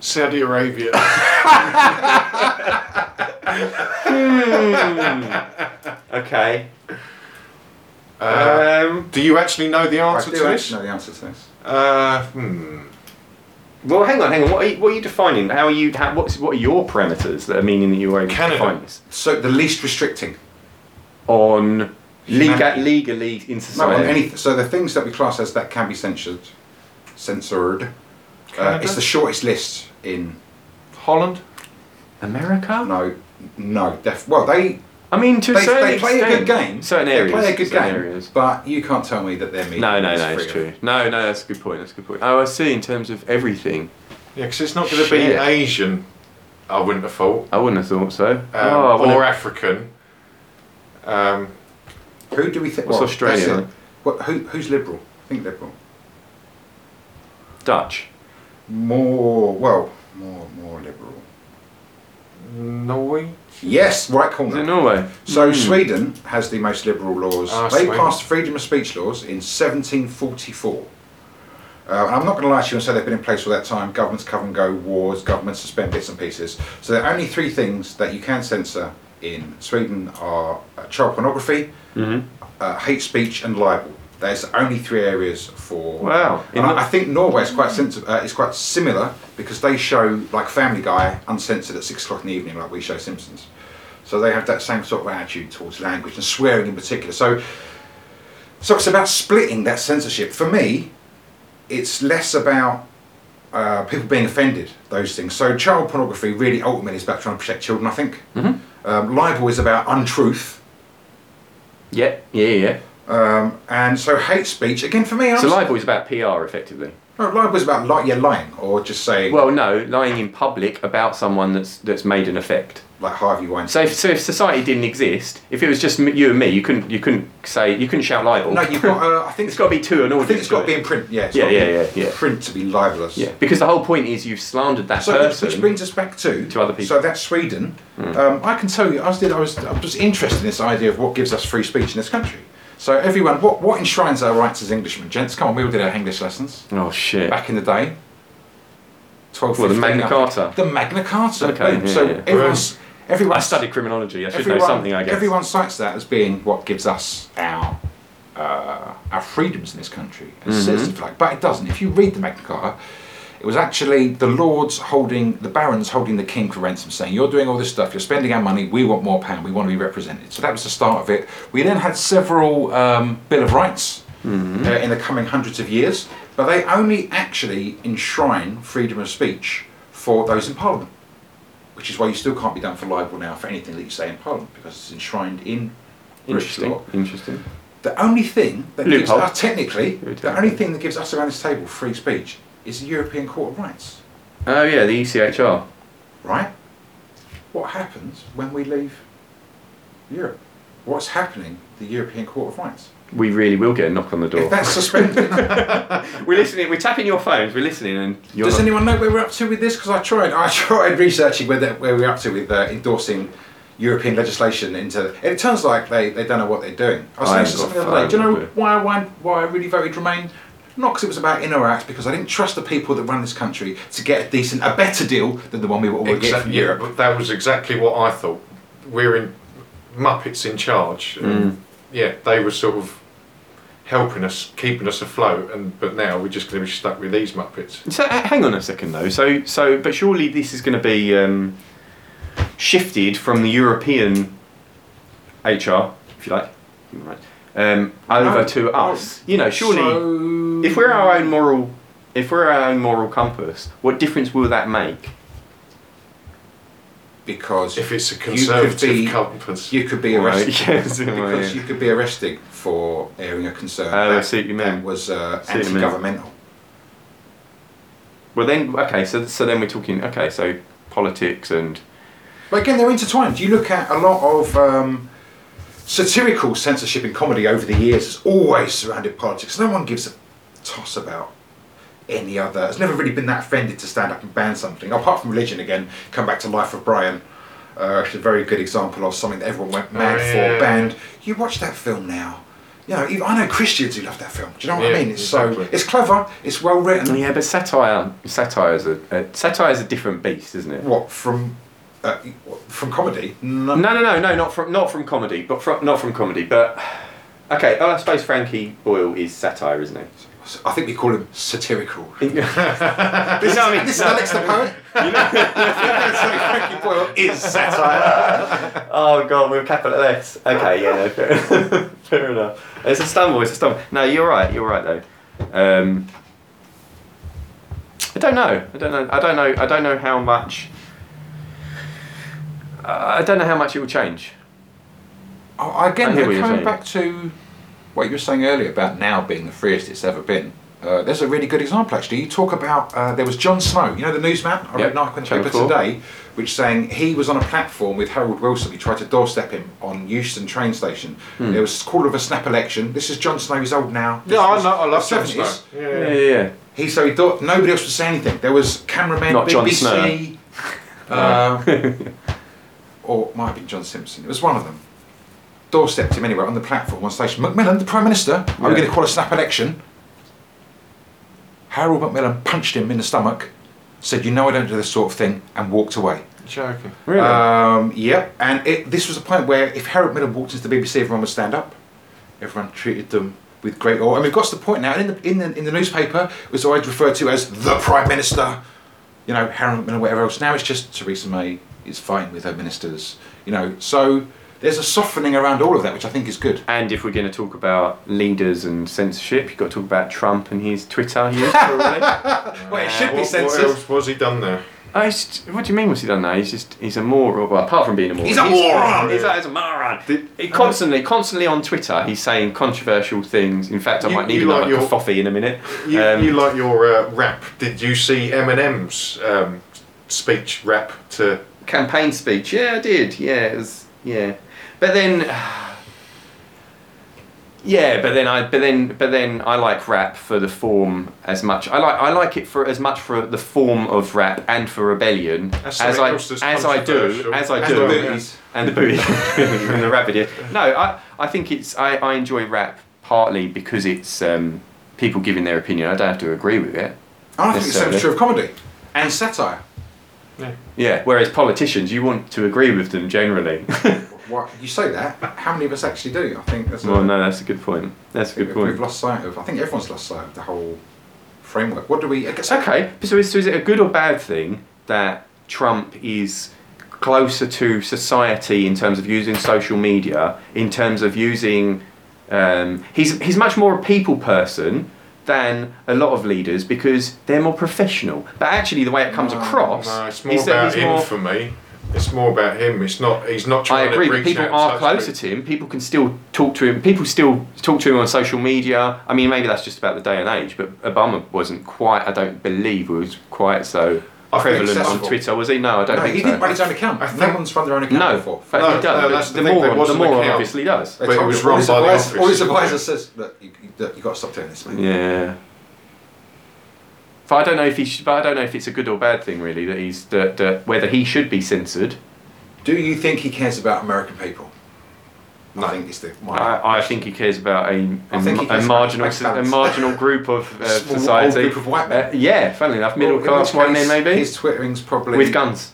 Saudi Arabia. Okay. Uh, Um, do you actually know the answer to this? I do to actually this? know the answer to this. Uh, hmm. Well, hang on, hang on. What are you, what are you defining? How are you? How, what's what are your parameters that are meaning that you are able Canada. to define this So the least restricting. on lega, Humanity. legally in No, society? on anything. So the things that we class as that can be censored, censored. Uh, Canada? it's the shortest list in. Holland? America? No, no. Def, well, they I mean, to a they, certain they play a good game. Certain areas. They play a good game. Areas. But you can't tell me that they're media No, no, no, it's true. No, no, that's a good point. That's a good point. Oh, I see. In terms of everything, Yeah, because it's not going to be Asian, I wouldn't have thought. I wouldn't have thought so. Um, oh, or wouldn't- African. Um, Who do we think? What's well, Australia, that's What, who, who's liberal? I think liberal. Dutch. More, well, more, more liberal. Norway? Yes, right corner. it Norway? So Hmm. Sweden has the most liberal laws. Ah, they Sweden. passed freedom of speech laws in 1744. Uh, I'm not going to lie to you and say they've been in place all that time. Governments come and go, wars, governments suspend bits and pieces. So there are only three things that you can censor in Sweden are uh, child pornography, Mhm. uh, hate speech, and libel. There's only three areas for. Wow. And I, I think Norway is quite sensi- uh, is quite similar because they show like Family Guy uncensored at six o'clock in the evening, like we show Simpsons. So they have that same sort of attitude towards language and swearing in particular. So, so it's about splitting that censorship. For me, it's less about uh, people being offended. Those things. So child pornography really ultimately is about trying to protect children. I think. Mhm. Um, libel is about untruth. Yeah, yeah, yeah. Um, and so hate speech again for me. I'm So libel is about PR, effectively. No, libel is about li- yeah, lying or just saying Well, no, lying in public about someone that's that's made an effect. like Harvey Weinstein. So, if, so if society didn't exist, if it was just you and me, you couldn't you couldn't say you couldn't shout libel. no, you've got. Uh, I think it's got to be two and I think it's got to be in print. Yeah, Yeah, yeah, yeah, yeah. Print to be libelous. Yeah, because the whole point is you've slandered that So person. which brings us back to to other people. So that's Sweden. Um, I can tell you, I was, I was I was interested in this idea of what gives us free speech in this country. So everyone, what what enshrines our rights as Englishmen, gents? Come on, we all did our English lessons oh shit! back in the day. 12, Well, the 15, Magna I think. Carta. The Magna Carta. Okay, boom. yeah, so yeah. everyone's Everyone I studied criminology. I should everyone, know something, I guess. Everyone cites that as being what gives us our uh, our freedoms in this country, Mm-hmm. as citizens, like. But it doesn't. If you read the Magna Carta, it was actually the lords holding the barons holding the king for ransom, saying, "You're doing all this stuff. You're spending our money. We want more power. We want to be represented." So that was the start of it. We then had several um, Bill of Rights Mm-hmm. uh, in the coming hundreds of years, but they only actually enshrine freedom of speech for those in Parliament which is why you still can't be done for libel now for anything that you say in Parliament because it's enshrined in British Interesting. law. Interesting. The only thing that gives us, technically, the only thing that gives us around this table free speech is the European Court of Rights, Oh yeah, the ECHR. right? What happens when we leave Europe? What's happening the European Court of Rights? We really will get a knock on the door. If that's suspended, we're listening. We're tapping your phones. We're listening, and you're does not- anyone know where we're up to with this? Because I tried, I tried researching where, that- where we're up to with uh, endorsing European legislation into. And it turns like they, they don't know what they're doing. I was I saying ain't to got something the other day. Do you know why I why I really voted Remain? Not because it was about in or out, because I didn't trust the people that run this country to get a decent, a better deal than the one we were all getting from Exactly. Europe. But that was exactly what I thought. We're in Muppets in charge. and, Mm. Yeah, they were sort of helping us, keeping us afloat, and but now we're just going to be stuck with these Muppets. So uh, hang on a second though. So so but surely this is going to be um, shifted from the European HR, if you like, human rights, um, over No. to us. You know, surely So- if we're our own moral, if we're our own moral compass, what difference will that make? because If it's a You conservative be- compass, you could be Right, arrested. yes, well, because yeah. you could be arrested for airing a concern Oh, I that, see what you that was uh, See what you mean. anti-governmental. Well then, okay, so so then we're talking. Okay, so politics and But again, they're intertwined. You look at a lot of um, satirical censorship in comedy over the years has always surrounded politics. No one gives a toss about any other. It's never really been that offended to stand up and ban something, apart from religion. Again, come back to Life of Brian. Uh, it's a very good example of something that everyone went mad Oh, for. yeah. Banned. You watch that film now. You know, even, I know Christians who love that film. Do you know what Yeah, I mean? It's so it's clever. It's well written. yeah, but satire satire is a, a satire is a different beast, isn't it? What from uh, from comedy? No. No, no, no, no, not from not from comedy, but from not from comedy, but okay. Oh, I suppose Frankie Boyle is satire, isn't he? I think we call him satirical. you know what I mean? This is. Alex the poet. You know- Frankie Boyle is satire. oh god, a capital S. Okay, yeah, no, fair, fair enough. It's a stumble. It's a stumble. No, you're right. You're right though. Um, I don't know. I don't know. I don't know. I don't know how much. Uh, I don't know how much it will change. Oh, I again, hear you're coming saying. back to what you were saying earlier about now being the freest it's ever been. Uh, there's a really good example actually. You talk about uh, there was Jon Snow, you know the newsman. I Yep, read an article in the Channel paper today, which saying he was on a platform with Harold Wilson. He tried to doorstep him on Euston train station. Hmm. There was call of a snap election. This is Jon Snow. He's old now. This yeah, I know. I love the Jon Snow. Yeah, Yeah, yeah. yeah. yeah. He so he thought nobody else would say anything. There was cameramen, Not Jon BBC, uh, or it might have been John Simpson. It was one of them. Doorstepped him anyway on the platform on station. Macmillan, the Prime Minister, are we going to call a snap election? Harold Macmillan punched him in the stomach, said, "You know I don't do this sort of thing," and walked away. Joking. Really? Um, yep, and it, this was a point where if Harold Macmillan walked into the BBC, everyone would stand up. Everyone treated them with great awe. And we've got to the point now, and in the, in the, in the newspaper, it was always referred to as the Prime Minister, you know, Harold Macmillan, whatever else. Now it's just Theresa May is fighting with her ministers, you know. So there's a softening around all of that, which I think is good. And if we're going to talk about leaders and censorship, you've got to talk about Trump and his Twitter use, probably. Well, it should be what, what else was he done there? oh, he's, what do you mean? What's he done now? He's just he's a moron. Well, apart from being a moron, He's a moron! He's, a, he's a moron. Did- he constantly, constantly on Twitter, he's saying controversial things. In fact, I You- might need you like another your- coffee in a minute. You, Um, you like your uh, rap? Did you see Eminem's um, speech rap to? Campaign speech. Yeah, I did. Yeah, it was. Yeah, but then. Yeah, but then I, but then, but then I like rap for the form as much. I like, I like it for as much for the form of rap and for rebellion as I, as I do, as I And do, the booties. and the booty and the rap video. No, I, I think it's, I, I enjoy rap partly because it's um, people giving their opinion. I don't have to agree with it. I think it's the same is true of comedy and satire. Yeah. Yeah. Whereas politicians, you want to agree with them generally. What you say that? but How many of us actually do? I think that's. well, a, no, that's a good point. That's a good point. We've lost sight of. I think everyone's lost sight of the whole framework. What do we? It's okay. So is, so is it a good or bad thing that Trump is closer to society in terms of using social media, in terms of using. Um, he's, he's much more a people person than a lot of leaders because they're more professional. But actually, the way it comes No, across No, it's more is that about him more. for me. It's more about him. It's not. He's not I trying agree, to reach people are closer to him. People can still talk to him. People still talk to him on social media. I mean, maybe that's just about the day and age, but Obama wasn't quite, I don't believe, was quite so I think prevalent on. Twitter, was he? No, I don't No, think he so. didn't run his own account. I no think- one's run their own account no, before. but No, he does. no, but that's the the, thing, moron, the wasn't moron account. obviously does. But it was him- run by the advisor- office. All his advisor says, look, you, you, you've got to stop doing this, mate. Yeah. But I don't know if he. Should, but I don't know if it's a good or bad thing, really. That he's that, that whether he should be censored. Do you think he cares about American people? No. I think it's the. My I, I think he cares about a, a, I think a cares about marginal his a marginal group of uh, Small, society. group of white men. Uh, yeah, funnily enough, middle Well, class white case, men maybe His twitterings probably with guns.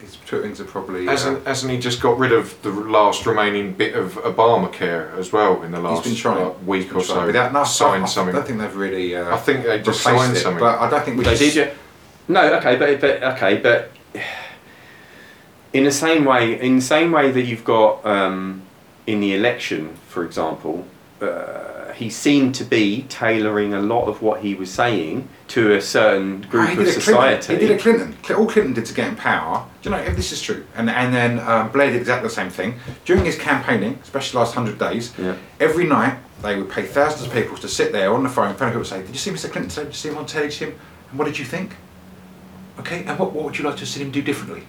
His twitterings are probably. Hasn't, uh, hasn't he just got rid of the last remaining bit of Obamacare as well in the he's last been trying. like, week He's or been so? trying. Without, no, I, signed I, something. I don't think they've really. Uh, I think they just signed it, something. But I don't think we. They should- did you? No, okay, but but okay, but in the same way, in the same way that you've got um, in the election, for example, uh, he seemed to be tailoring a lot of what he was saying to a certain Ah, group of society. He did a Clinton. All Clinton did to get in power. Do you know if this is true? And and then um, Blair did exactly the same thing during his campaigning, especially the last hundred days. Yeah. Every night they would pay thousands of people to sit there on the phone, phone people and say, "Did you see Mr. Clinton today? Did you see him on telly? Did you see him? And what did you think? Okay, and what, what would you like to see him do differently?"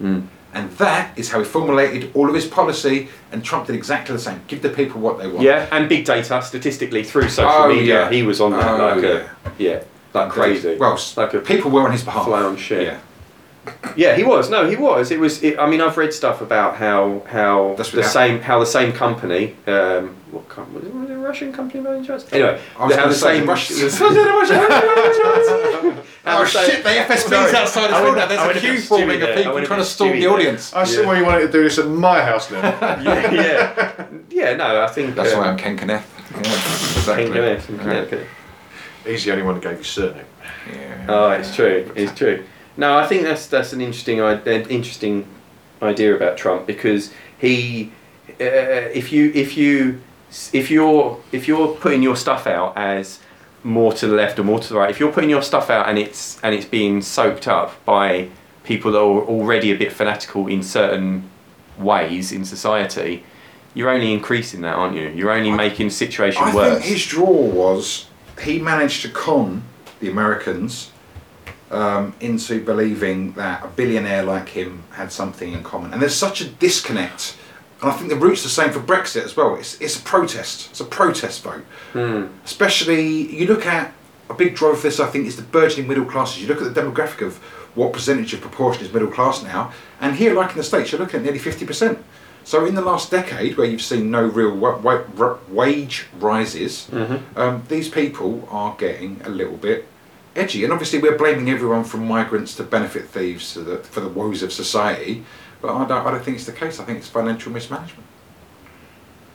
Mm. And that is how he formulated all of his policy. And Trump did exactly the same. Give the people what they want. Yeah, and big data statistically through social Oh, media, yeah. he was on that Oh, like yeah. a yeah, like crazy. Well, like a people were on his behalf. fly on shit. Yeah. Yeah, he was. No, he was. It was. It, I mean, I've read stuff about how how That's the without- same how the same company. Um, what com- was it, was it a Russian company by any chance? Anyway, I was how gonna the say same Russian- Was it a Russian- How Oh the same- shit! The FSB's Sorry. outside as well now. There's a a queue forming stewy of people trying to bit storm the audience. I see why you wanted to do this at my house now. yeah, yeah, yeah. No, I think That's um, why I'm Ken Kenneth. Yeah, exactly. King Kenneth, Yeah. Connecticut. He's the only one who gave you surname. Yeah. Oh, it's true. It's true. No, I think that's that's an interesting an interesting idea about Trump because he, uh, if you if you if you're if you're putting your stuff out as more to the left or more to the right, if you're putting your stuff out and it's and it's being soaked up by people that are already a bit fanatical in certain ways in society, you're only increasing that, aren't you? You're only I- making the situation I worse. think his draw was he managed to con the Americans um, into believing that a billionaire like him had something in common. And there's such a disconnect. And I think the route's the same for Brexit as well. It's, it's a protest. It's a protest vote. Hmm. Especially, you look at a big driver for this, I think, is the burgeoning middle classes. You look at the demographic of what percentage of proportion is middle class now. And here, like in the States, you're looking at nearly 50%. So in the last decade, where you've seen no real wa- wa- wage rises, Mm-hmm. um, these people are getting a little bit edgy. And obviously, we're blaming everyone from migrants to benefit thieves the, for the woes of society. But I don't, I don't think it's the case. I think it's financial mismanagement.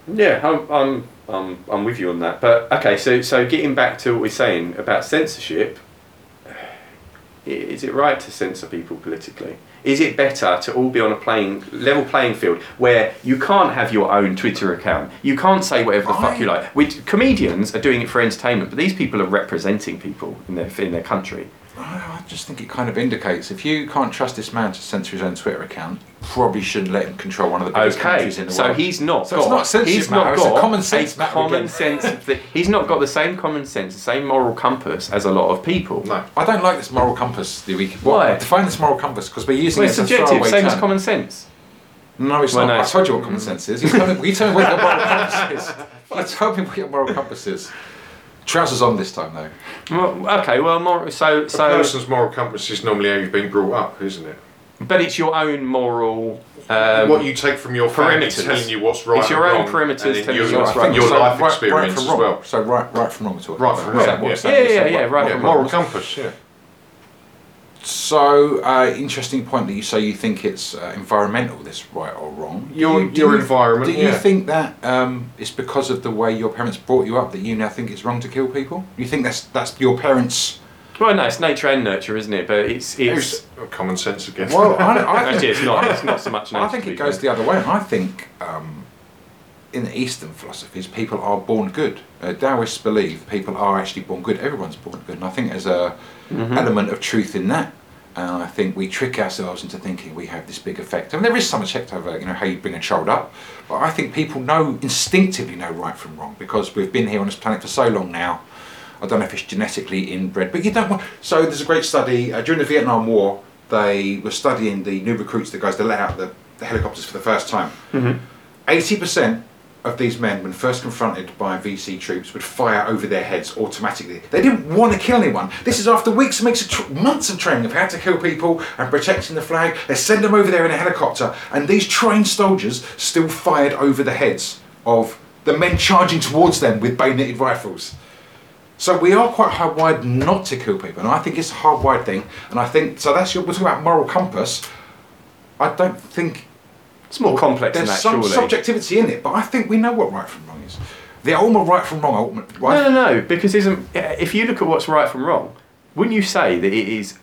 Yeah, I'm, I'm, I'm, I'm with you on that. But okay, so so getting back to what we're saying about censorship, is it right to censor people politically? Is it better to all be on a playing level playing field where you can't have your own Twitter account? You can't say whatever the fuck you like. Which comedians are doing it for entertainment, but these people are representing people in their in their country. I I just think it kind of indicates if you can't trust this man to censor his own Twitter account, probably shouldn't let him control one of the biggest Okay, countries in the so world. So he's not So got. it's not censorship he's matter, not it's a got common sense matter common sense. That he's not got the same common sense, the same moral compass as a lot of people. No. I don't like this moral compass that we Why? What, define this moral compass because we're using Well, it it's as a subjective, throwaway same as common sense. No, it's Well, not. no. I told you what common sense is. You tell me, you tell me what your moral compass is. You tell me what your moral compass is. Trousers on this time though. Well, okay, well, more so A so, person's moral compass is normally how you've been brought up, isn't it? but it's your own moral. Um, what you take from your family perimeters. telling you what's right It's your and own wrong, perimeters and then telling your, you what's your right. so life right, experience right from as wrong. well. So right, right from wrong we're talking Right from wrong, yeah. Yeah, yeah, yeah, right Yeah, moral compass, yeah. So, uh, interesting point that you say you think it's uh, environmental, this right or wrong. Your- you- your you- environment, Do you yeah. think that um, it's because of the way your parents brought you up that you now think it's wrong to kill people? You think that's that's your parents? Well, no, it's nature and nurture, isn't it? But it's it's. It's common sense again. Well, I, I Actually, it's not. It's not so much. Nature. I think it goes the other way. I think um, in the Eastern philosophies, people are born good. Uh, Taoists believe people are actually born good. Everyone's born good, and I think there's a Mm-hmm. element of truth in that. And I think we trick ourselves into thinking we have this big effect. I mean, there is some effect over, you know, how you bring a child up, but I think people know instinctively know right from wrong because we've been here on this planet for so long now. I don't know if it's genetically inbred, but you don't want. So there's a great study uh, during the Vietnam War. They were studying the new recruits, the guys that let out the, the helicopters for the first time. Eighty percent of these men, when first confronted by VC troops, would fire over their heads automatically. They didn't want to kill anyone. This is after weeks and weeks tr- months of training of how to kill people and protecting the flag. They send them over there in a helicopter, and these trained soldiers still fired over the heads of the men charging towards them with bayoneted rifles. So we are quite hardwired not to kill people, and I think it's a hardwired thing. And I think so. That's your we're talking about moral compass. I don't think It's more complex than that, there's some surely. subjectivity in it, but I think we know what right from wrong is. The ultimate right from wrong, ultimate right. No, no, no. Because isn't if you look at what's right from wrong, wouldn't you say that it is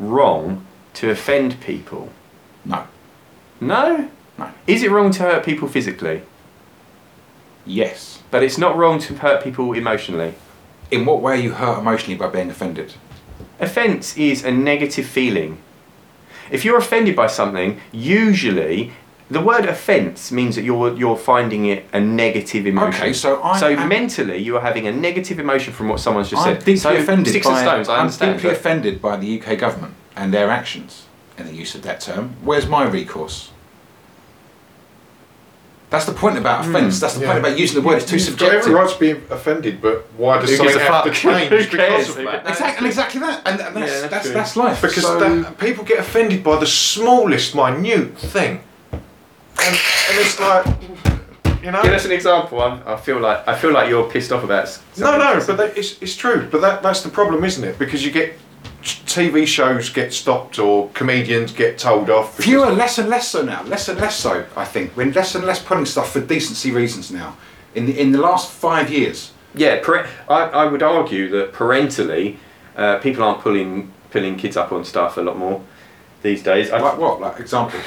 wrong to offend people? no, No. no. Is it wrong to hurt people physically? Yes. But it's not wrong to hurt people emotionally. In what way are you hurt emotionally by being offended? Offence is a negative feeling. If you're offended by something, usually the word offence means that you're you're finding it a negative emotion. Okay, so I so am- mentally you are having a negative emotion from what someone's just I'm said. deeply so offended sticks by. and stones. I I'm understand. deeply but- offended by the UK government and their actions in the use of that term. Where's my recourse? That's the point about Hmm, offence. That's the point Yeah. about using the word. It's too You've got subjective. every right to be offended, but why does Who gives something a have to fuck? change Who because cares? of that? cares? Exactly, exactly that, and, and that's, Yeah, that's that's, true. that's life. Because So- that, people get offended by the smallest, minute thing, and, and it's like, you know. Give us an example. I'm, I feel like I feel like you're pissed off about. s- No, something. no, but that, it's, it's true. But that, that's the problem, isn't it? Because you get TV shows get stopped or comedians get told off. because- Fewer, less and less so now. Less and less so, I think. We're less and less putting stuff for decency reasons now. In the, in the last five years. Yeah, pare- I, I would argue that parentally, uh, people aren't pulling pulling kids up on stuff a lot more these days. I, Like what? Like example.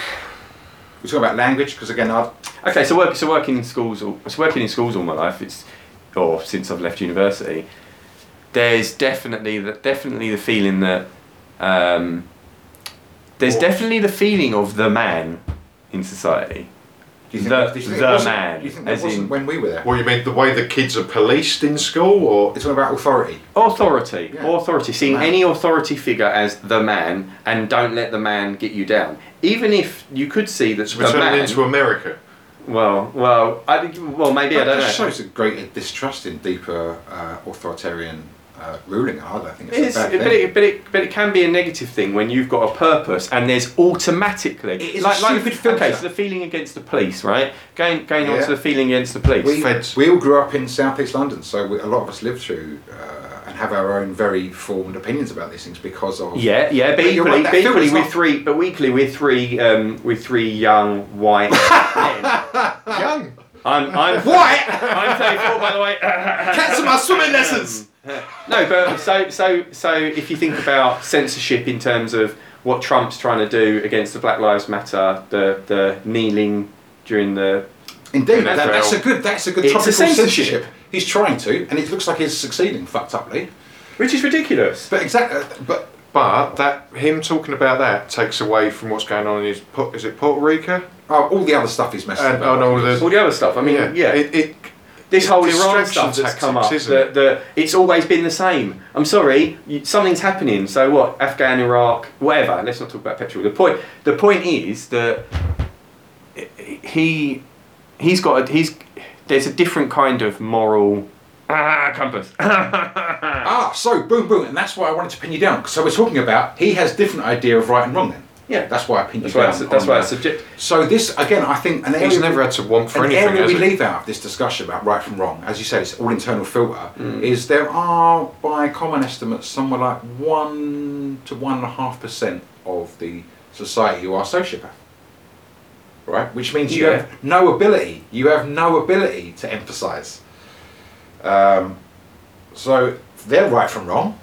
We're talking about language because again, I've Okay, so work, so working in schools, all, so working in schools all my life, it's or since I've left university. There's definitely the definitely the feeling that um, there's definitely the feeling of the man in society. Do you think The- that- do you think the it wasn't- man, Do you think that as wasn't in- when we were there? What you mean the way the kids are policed in school, or It's all about authority. Authority, Yeah. authority. Seeing Man. any authority figure as the man, and don't let the man get you down. Even if you could see that we're the turning man. into America? well, well, I, think- well, maybe I that don't just know. shows a greater distrust in deeper uh, authoritarian uh, ruling. Hard, I think it's, It's, a bad but, it, but, it, but it can be a negative thing when you've got a purpose and there's automatically It is a stupid filter. okay so the feeling against the police right going going on to the feeling against the police we, Feds. we all grew up in southeast London, so we, a lot of us lived through uh, and have our own very formed opinions about these things because of. yeah yeah but But equally, right, but equally we're not- three but equally we're three um, we're three young white men Young. I'm I'm White! I'm 34 by the way Cancel my swimming lessons! No, but so so so if you think about censorship in terms of what Trump's trying to do against the Black Lives Matter, the the kneeling during the Indeed, NFL. that, that's a good. That's a good It's a censorship. censorship. He's trying to, and it looks like he's succeeding, fucked uply. which is ridiculous. But exactly, uh, but But that him talking about that takes away from what's going on in his. Is it Puerto Rico? oh, all the other stuff he's messing And- about. oh, no, the- All the other stuff. I mean, yeah, It, it, this whole Iran stuff that's come up. tactics, isn't That, it's always been the same. I'm sorry, you, something's happening. So what? Afghan, Iraq, whatever. Let's not talk about petrol. The point. The point is that he he's got a, he's there's a different kind of moral ah compass. ah, so boom, boom, and that's why I wanted to pin you down. So we're talking about he has different idea of right and wrong. Then yeah, that's why I pinned that's you why down. it's, that's why that. it's subject. So this again, I think an He's never had to want for an anything, area has we he? leave out of this discussion about right from wrong, as you said, it's all internal filter. Mm. Is there are by common estimates somewhere like one one to one and a half percent of the society who are sociopath. Right? Which means you Yeah. have no ability. You have no ability to emphasize. Um, so they're right from wrong.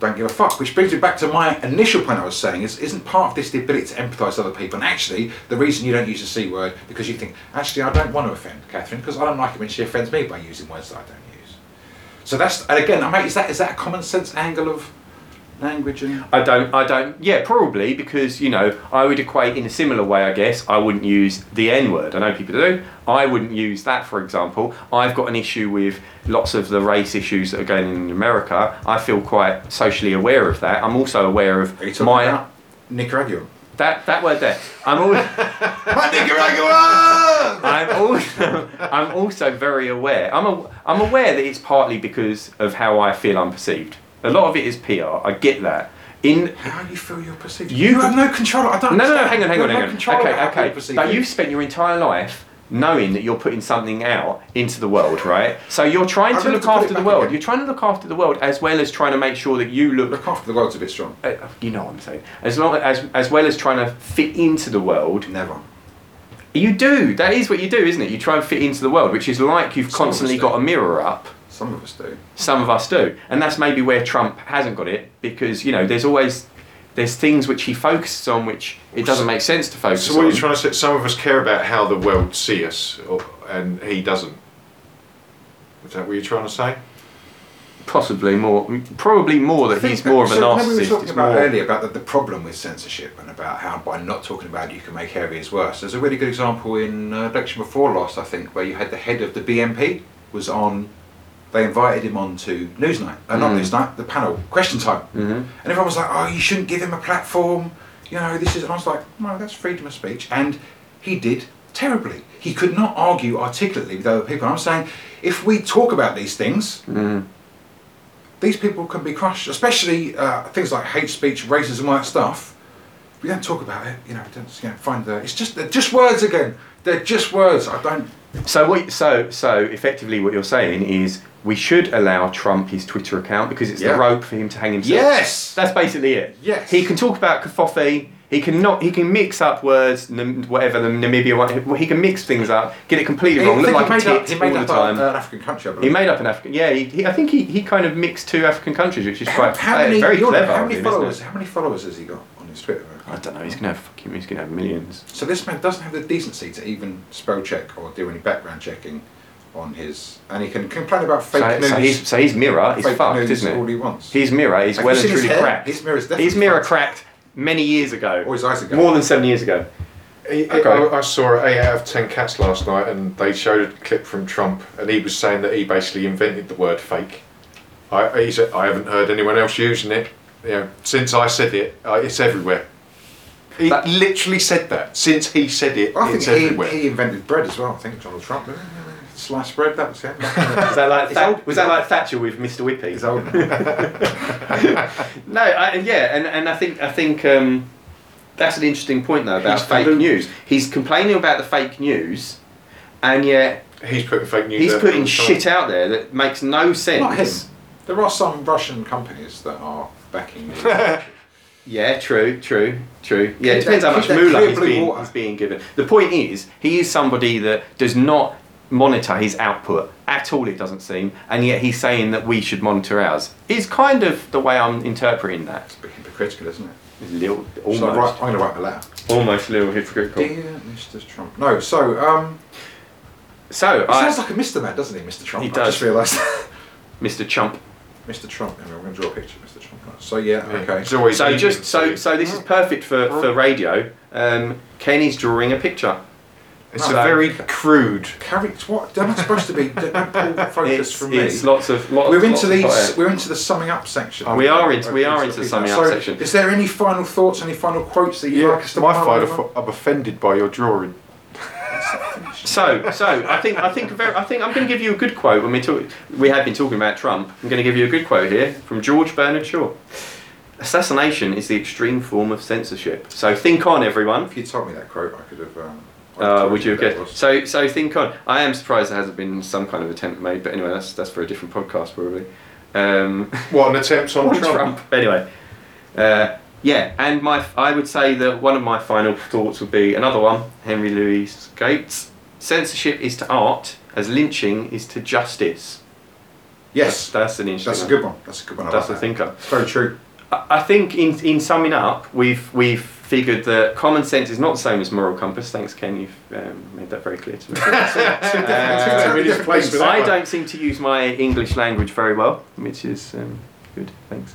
Don't give a fuck. Which brings me back to my initial point I was saying is isn't part of this the ability to empathise other people? And actually, the reason you don't use the C word because you think, actually, I don't want to offend Catherine because I don't like it when she offends me by using words that I don't use. So that's and again, mate, is that is that a common sense angle of language and I don't, I don't, yeah, probably because, you know, I would equate in a similar way, I guess. I wouldn't use the N word. I know people do. I wouldn't use that, for example. I've got an issue with lots of the race issues that are going on in America. I feel quite socially aware of that. I'm also aware of are you talking my. Nicaragua? That, that word there. I'm all, Nicaragua! I'm also I'm also very aware. I'm a, I'm aware that it's partly because of how I feel I'm perceived. A lot of it is PR. I get that. In How you feel you're perceived? You You, have no control. I don't. no, no, no, hang on, hang on, hang no on. Okay, over how people okay. But you. you've spent your entire life knowing that you're putting something out into the world, right? So you're trying to look to after the world. again. You're trying to look after the world as well as trying to make sure that you look Look after the world's a bit strong. uh, you know what I'm saying. As long as as well as trying to fit into the world, Never. you do. That is what you do, isn't it? You try and fit into the world, which is like you've us constantly got a mirror up. Some of us do. Some of us do, and that's maybe where Trump hasn't got it because you know there's always there's things which he focuses on which it doesn't make sense to focus on. So what on. are you trying to say? Some of us care about how the world see us, or, and he doesn't. Is that what you're trying to say? Possibly more, probably more that he's more of a so narcissist. We were talking it's about more- earlier about the, the problem with censorship and about how by not talking about it you can make areas worse. There's a really good example in uh, election before last, I think, where you had the head of the BNP was on. They invited him on to Newsnight, uh, not Mm. Newsnight, the panel, Question Time, Mhm. and everyone was like, "Oh, you shouldn't give him a platform." You know, this is. And I was like, "No, that's freedom of speech," and he did terribly. He could not argue articulately with other people. I'm saying, if we talk about these things, Mhm. these people can be crushed, especially uh, things like hate speech, racism, all that stuff. We don't talk about it, you know. we Don't, you know, find the. It's just they're just words again. They're just words. I don't. So what? So so effectively, what you're saying is we should allow Trump his Twitter account because it's Yeah. the rope for him to hang himself. Yes. That's basically it. Yes. He can talk about covfefe. He can not. He can mix up words, whatever the Namibia one. He can mix things up, get it completely wrong, look like he a made tit up, he all made the up time. an African country. I he made up an African. Yeah, he, he, I think he, he kind of mixed two African countries, which is How, quite how many? very clever. How many followers? How many followers has he got on his Twitter? I don't know. He's gonna have fucking. He's gonna have millions. So this man doesn't have the decency to even spell check or do any background checking on his, and he can complain about fake So, news. so he's, so his mirror is fake fucked, news isn't all he wants. His mirror is Have well and seen his truly cracked. His mirror is definitely His mirror fucked. cracked many years ago. Or his eyes are going. More than seven years ago. He- Okay. I, I saw 8 out of 10 cats last night and they showed a clip from Trump and he was saying that he basically invented the word fake. I, he said, I haven't heard anyone else using it. You know, since I said it, uh, it's everywhere. He That- literally said that. Since he said it, I think it's he, everywhere. he invented bread as well. I think Donald Trump. Sliced bread, that was him. Was that like It's Tha- old. was that like Thatcher with Mr. Whippy? He's old. No, I, yeah, and, and I think I think um, that's an interesting point though about He's fake deluded. news. He's complaining about the fake news, and yet He's putting fake news he's out there putting the time. shit out there that makes no sense. Not him. There are some Russian companies that are backing me. Yeah, true, true, true. Yeah, it depends that- how much keep moolah he's being, he's being given. The point is, he is somebody that does not monitor his output at all, it doesn't seem, and yet he's saying that we should monitor ours. Is kind of the way I'm interpreting that. It's a bit hypocritical, isn't it? It's a little, So I write, almost, I'm going to write the letter. almost a little hypocritical. Dear Mr. Trump. No, so, um, So, he I, sounds like a Mr. Man, doesn't he, Mr. Trump? He I does. just realised. Mr. Chump. Mr. Trump. Anyway, I'm going to draw a picture of Mr. Trump. So, yeah, Yeah. okay. It's always So easy just to so see. so this is perfect for, for radio. Um, Kenny's drawing a picture. It's So- a very crude. Character, what? They're not supposed to be. Don't pull focus It's, from me. it's lots of lots. we're lots into of these. air. We're into the summing up section. We are into- we are into the summing up so section. Is there any final thoughts? Any final quotes that you'd Yeah, like us to my pile fight, over? I'm offended by your drawing. So, so I think I think very, I think I'm going to give you a good quote when we talk. We have been talking about Trump. I'm going to give you a good quote here from George Bernard Shaw. Assassination is the extreme form of censorship. So think on, everyone. If you told me that quote, I could have. Um, Uh, would you have guessed? So, so think on. I am surprised there hasn't been some kind of attempt made, but anyway, that's that's for a different podcast probably. Um, What, an attempt on on Trump? Trump. Anyway, Uh, yeah, and my I would say that one of my final thoughts would be another one, Henry Louis Gates. Censorship is to art as lynching is to justice. Yes, That's, that's an interesting. that's a good one. That's a good one. I That's a that. thinker. It's very true. I think in in summing up, we've we've figured that common sense is not the same as moral compass. Thanks, Ken. You've um, made that very clear to me. Uh, really different placed with that I don't seem to use my English language very well, which is um, good. Thanks.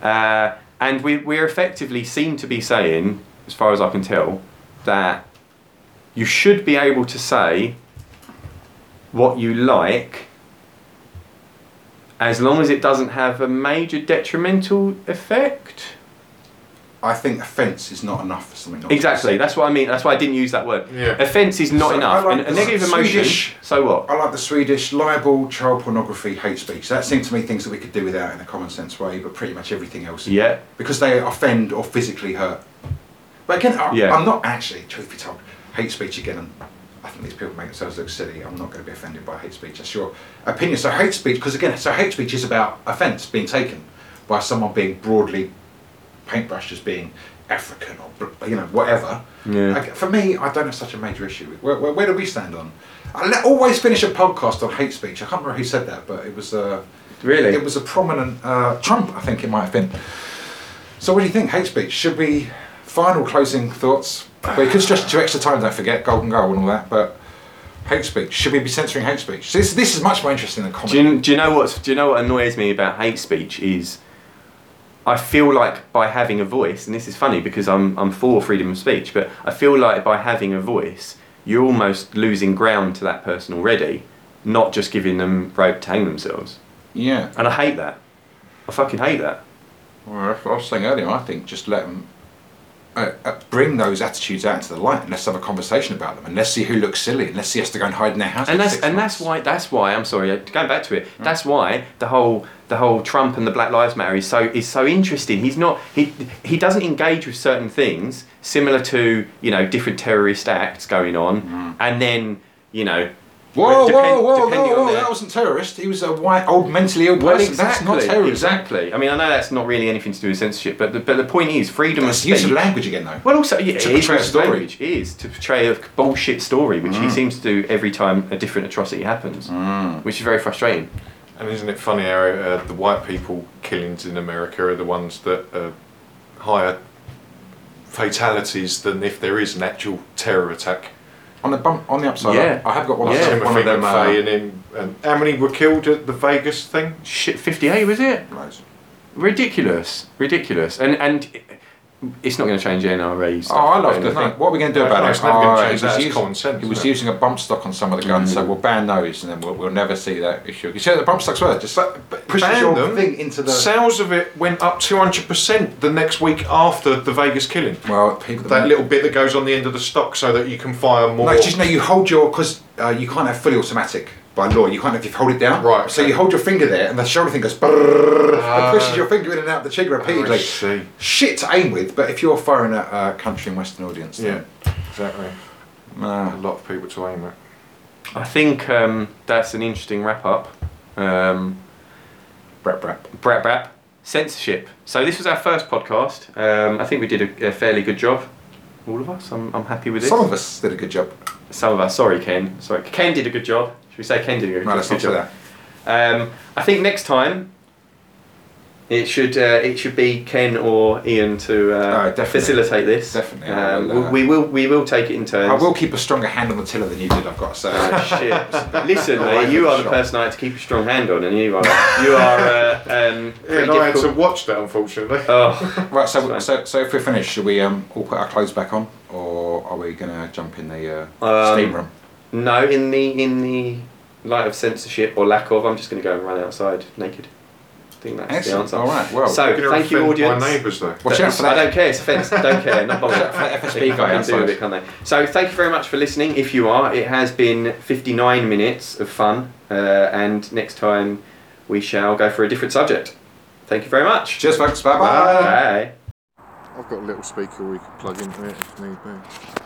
Uh, and we we're effectively seem to be saying, as far as I can tell, that you should be able to say what you like as long as it doesn't have a major detrimental effect. I think offence is not enough for something. Not to Exactly. said. That's what I mean. That's why I didn't use that word. Yeah. Offence is not So enough. I like a the negative emotion. Swedish- So what? I like the Swedish libel, child pornography, hate speech. That seems to me things that we could do without in a common sense way, but pretty much everything else. Yeah. Because they offend or physically hurt. But again, I, Yeah. I'm not actually, truth be told, hate speech again. And I think these people make themselves look silly. I'm not going to be offended by hate speech. That's your opinion. So hate speech, because again, so hate speech is about offence being taken by someone being broadly paintbrushed as being African or you know whatever. Yeah. Like, for me, I don't have such a major issue. Where, where, where do we stand on? I let, always finish a podcast on hate speech. I can't remember who said that, but it was uh, Really? it was a prominent uh, Trump. I think it might have been. So, what do you think? Hate speech should be final closing thoughts. You could stretch to extra time. Don't forget golden goal and all that. But hate speech should we be censoring hate speech? This this is much more interesting than Do comedy. you, do you know what? Do you know what annoys me about hate speech is, I feel like by having a voice, and this is funny because I'm I'm for freedom of speech, but I feel like by having a voice, you're almost losing ground to that person already, not just giving them rope to hang themselves. yeah. And I hate that. I fucking hate that. Well, I was saying earlier. I think just let them uh, uh, bring those attitudes out into the light, and let's have a conversation about them, and let's see who looks silly, and let's see us to go and hide in their house. and that's and that's why that's why I'm sorry uh, going back to it. That's why the whole the whole Trump and the Black Lives Matter is so is so interesting. He's not he he doesn't engage with certain things similar to you know different terrorist acts going on, and then you know. Whoa, depend- whoa, whoa, depending whoa, whoa! their- That wasn't terrorist. He was a white, old, mentally ill person. well, That's exactly, not terrorism. exactly. I mean, I know that's not really anything to do with censorship, but the, but the point is freedom That's of use of language again, though. Well, also, yeah, To it is portray a story. language. It is to portray a bullshit story, which Mm. he seems to do every time a different atrocity happens, which is very frustrating. And isn't it funny how uh, the white people killings in America are the ones that are higher fatalities than if there is an actual terror attack? On the bump, on the upside, Yeah. I have got one. Yeah. of- Timothy one of them. McVeigh Uh, and him. And how many were killed at the Vegas thing? Shit, 58 was it? loads. Ridiculous, ridiculous, and and it's not going to change NRA stuff. Oh, I love but the thing. What are we going to do No, about no, it? it's never gonna Oh, change he was that. Using- common sense, He was using a bump stock on some of the guns, so we'll ban those, and then we'll, we'll never see that issue. You see how the bump stocks were? Just But, but pushes ban your them, thing into the. Sales of it went up 200% the next week after the Vegas killing. well, people. That little bit that goes on the end of the stock so that you can fire more. No, just no. You hold your because uh, you can't have fully automatic by law. You can't if you hold it down. Right, So okay. you hold your finger there, and the shoulder thing goes. brrrr, Ah. and pushes your finger in and out the trigger repeatedly. I see. Shit to aim with, but if you're firing at a country and western audience, Yeah, then, exactly. A uh, lot of people to aim at. I think um, that's an interesting wrap up. Um, brap brap. Brap Brap, censorship. So this was our first podcast. Um, I think we did a, a fairly good job. All of us. I'm, I'm happy with this. Some of us did a good job. Some of us. Sorry, Ken. Sorry, Ken did a good job. Should we say Ken did a No, let's not say that. Um, I think next time it should uh, it should be Ken or Ian to Oh, uh, definitely. facilitate this. Definitely, Um, will, uh, we will we will take it in turns. I will keep a stronger hand on the tiller than you did. I've got to say. Oh, shit. Listen, All mate, you are the sure. person I had to keep a strong hand on, and you are you are uh, um, Yeah, and I had to watch that unfortunately. Oh, Right, so, so so if we're finished, should we um, all put our clothes back on, or are we gonna jump in the uh, Um, steam room? No! In the in the light of censorship or lack of, I'm just going to go and run outside naked. I think that's Excellent. the answer. All right. Well, So- You're thank you, offend audience. My neighbours though. watch out for I don't care. It's offence. Don't care. Not bothered. Watch out for that FSB They guy can do a outside. bit, can't they? So thank you very much for listening. If you are, it has been 59 minutes of fun, uh, and next time we shall go for a different subject. Thank you very much. Cheers, folks. Bye bye. Bye. Bye. I've got a little speaker we could plug into it if need be.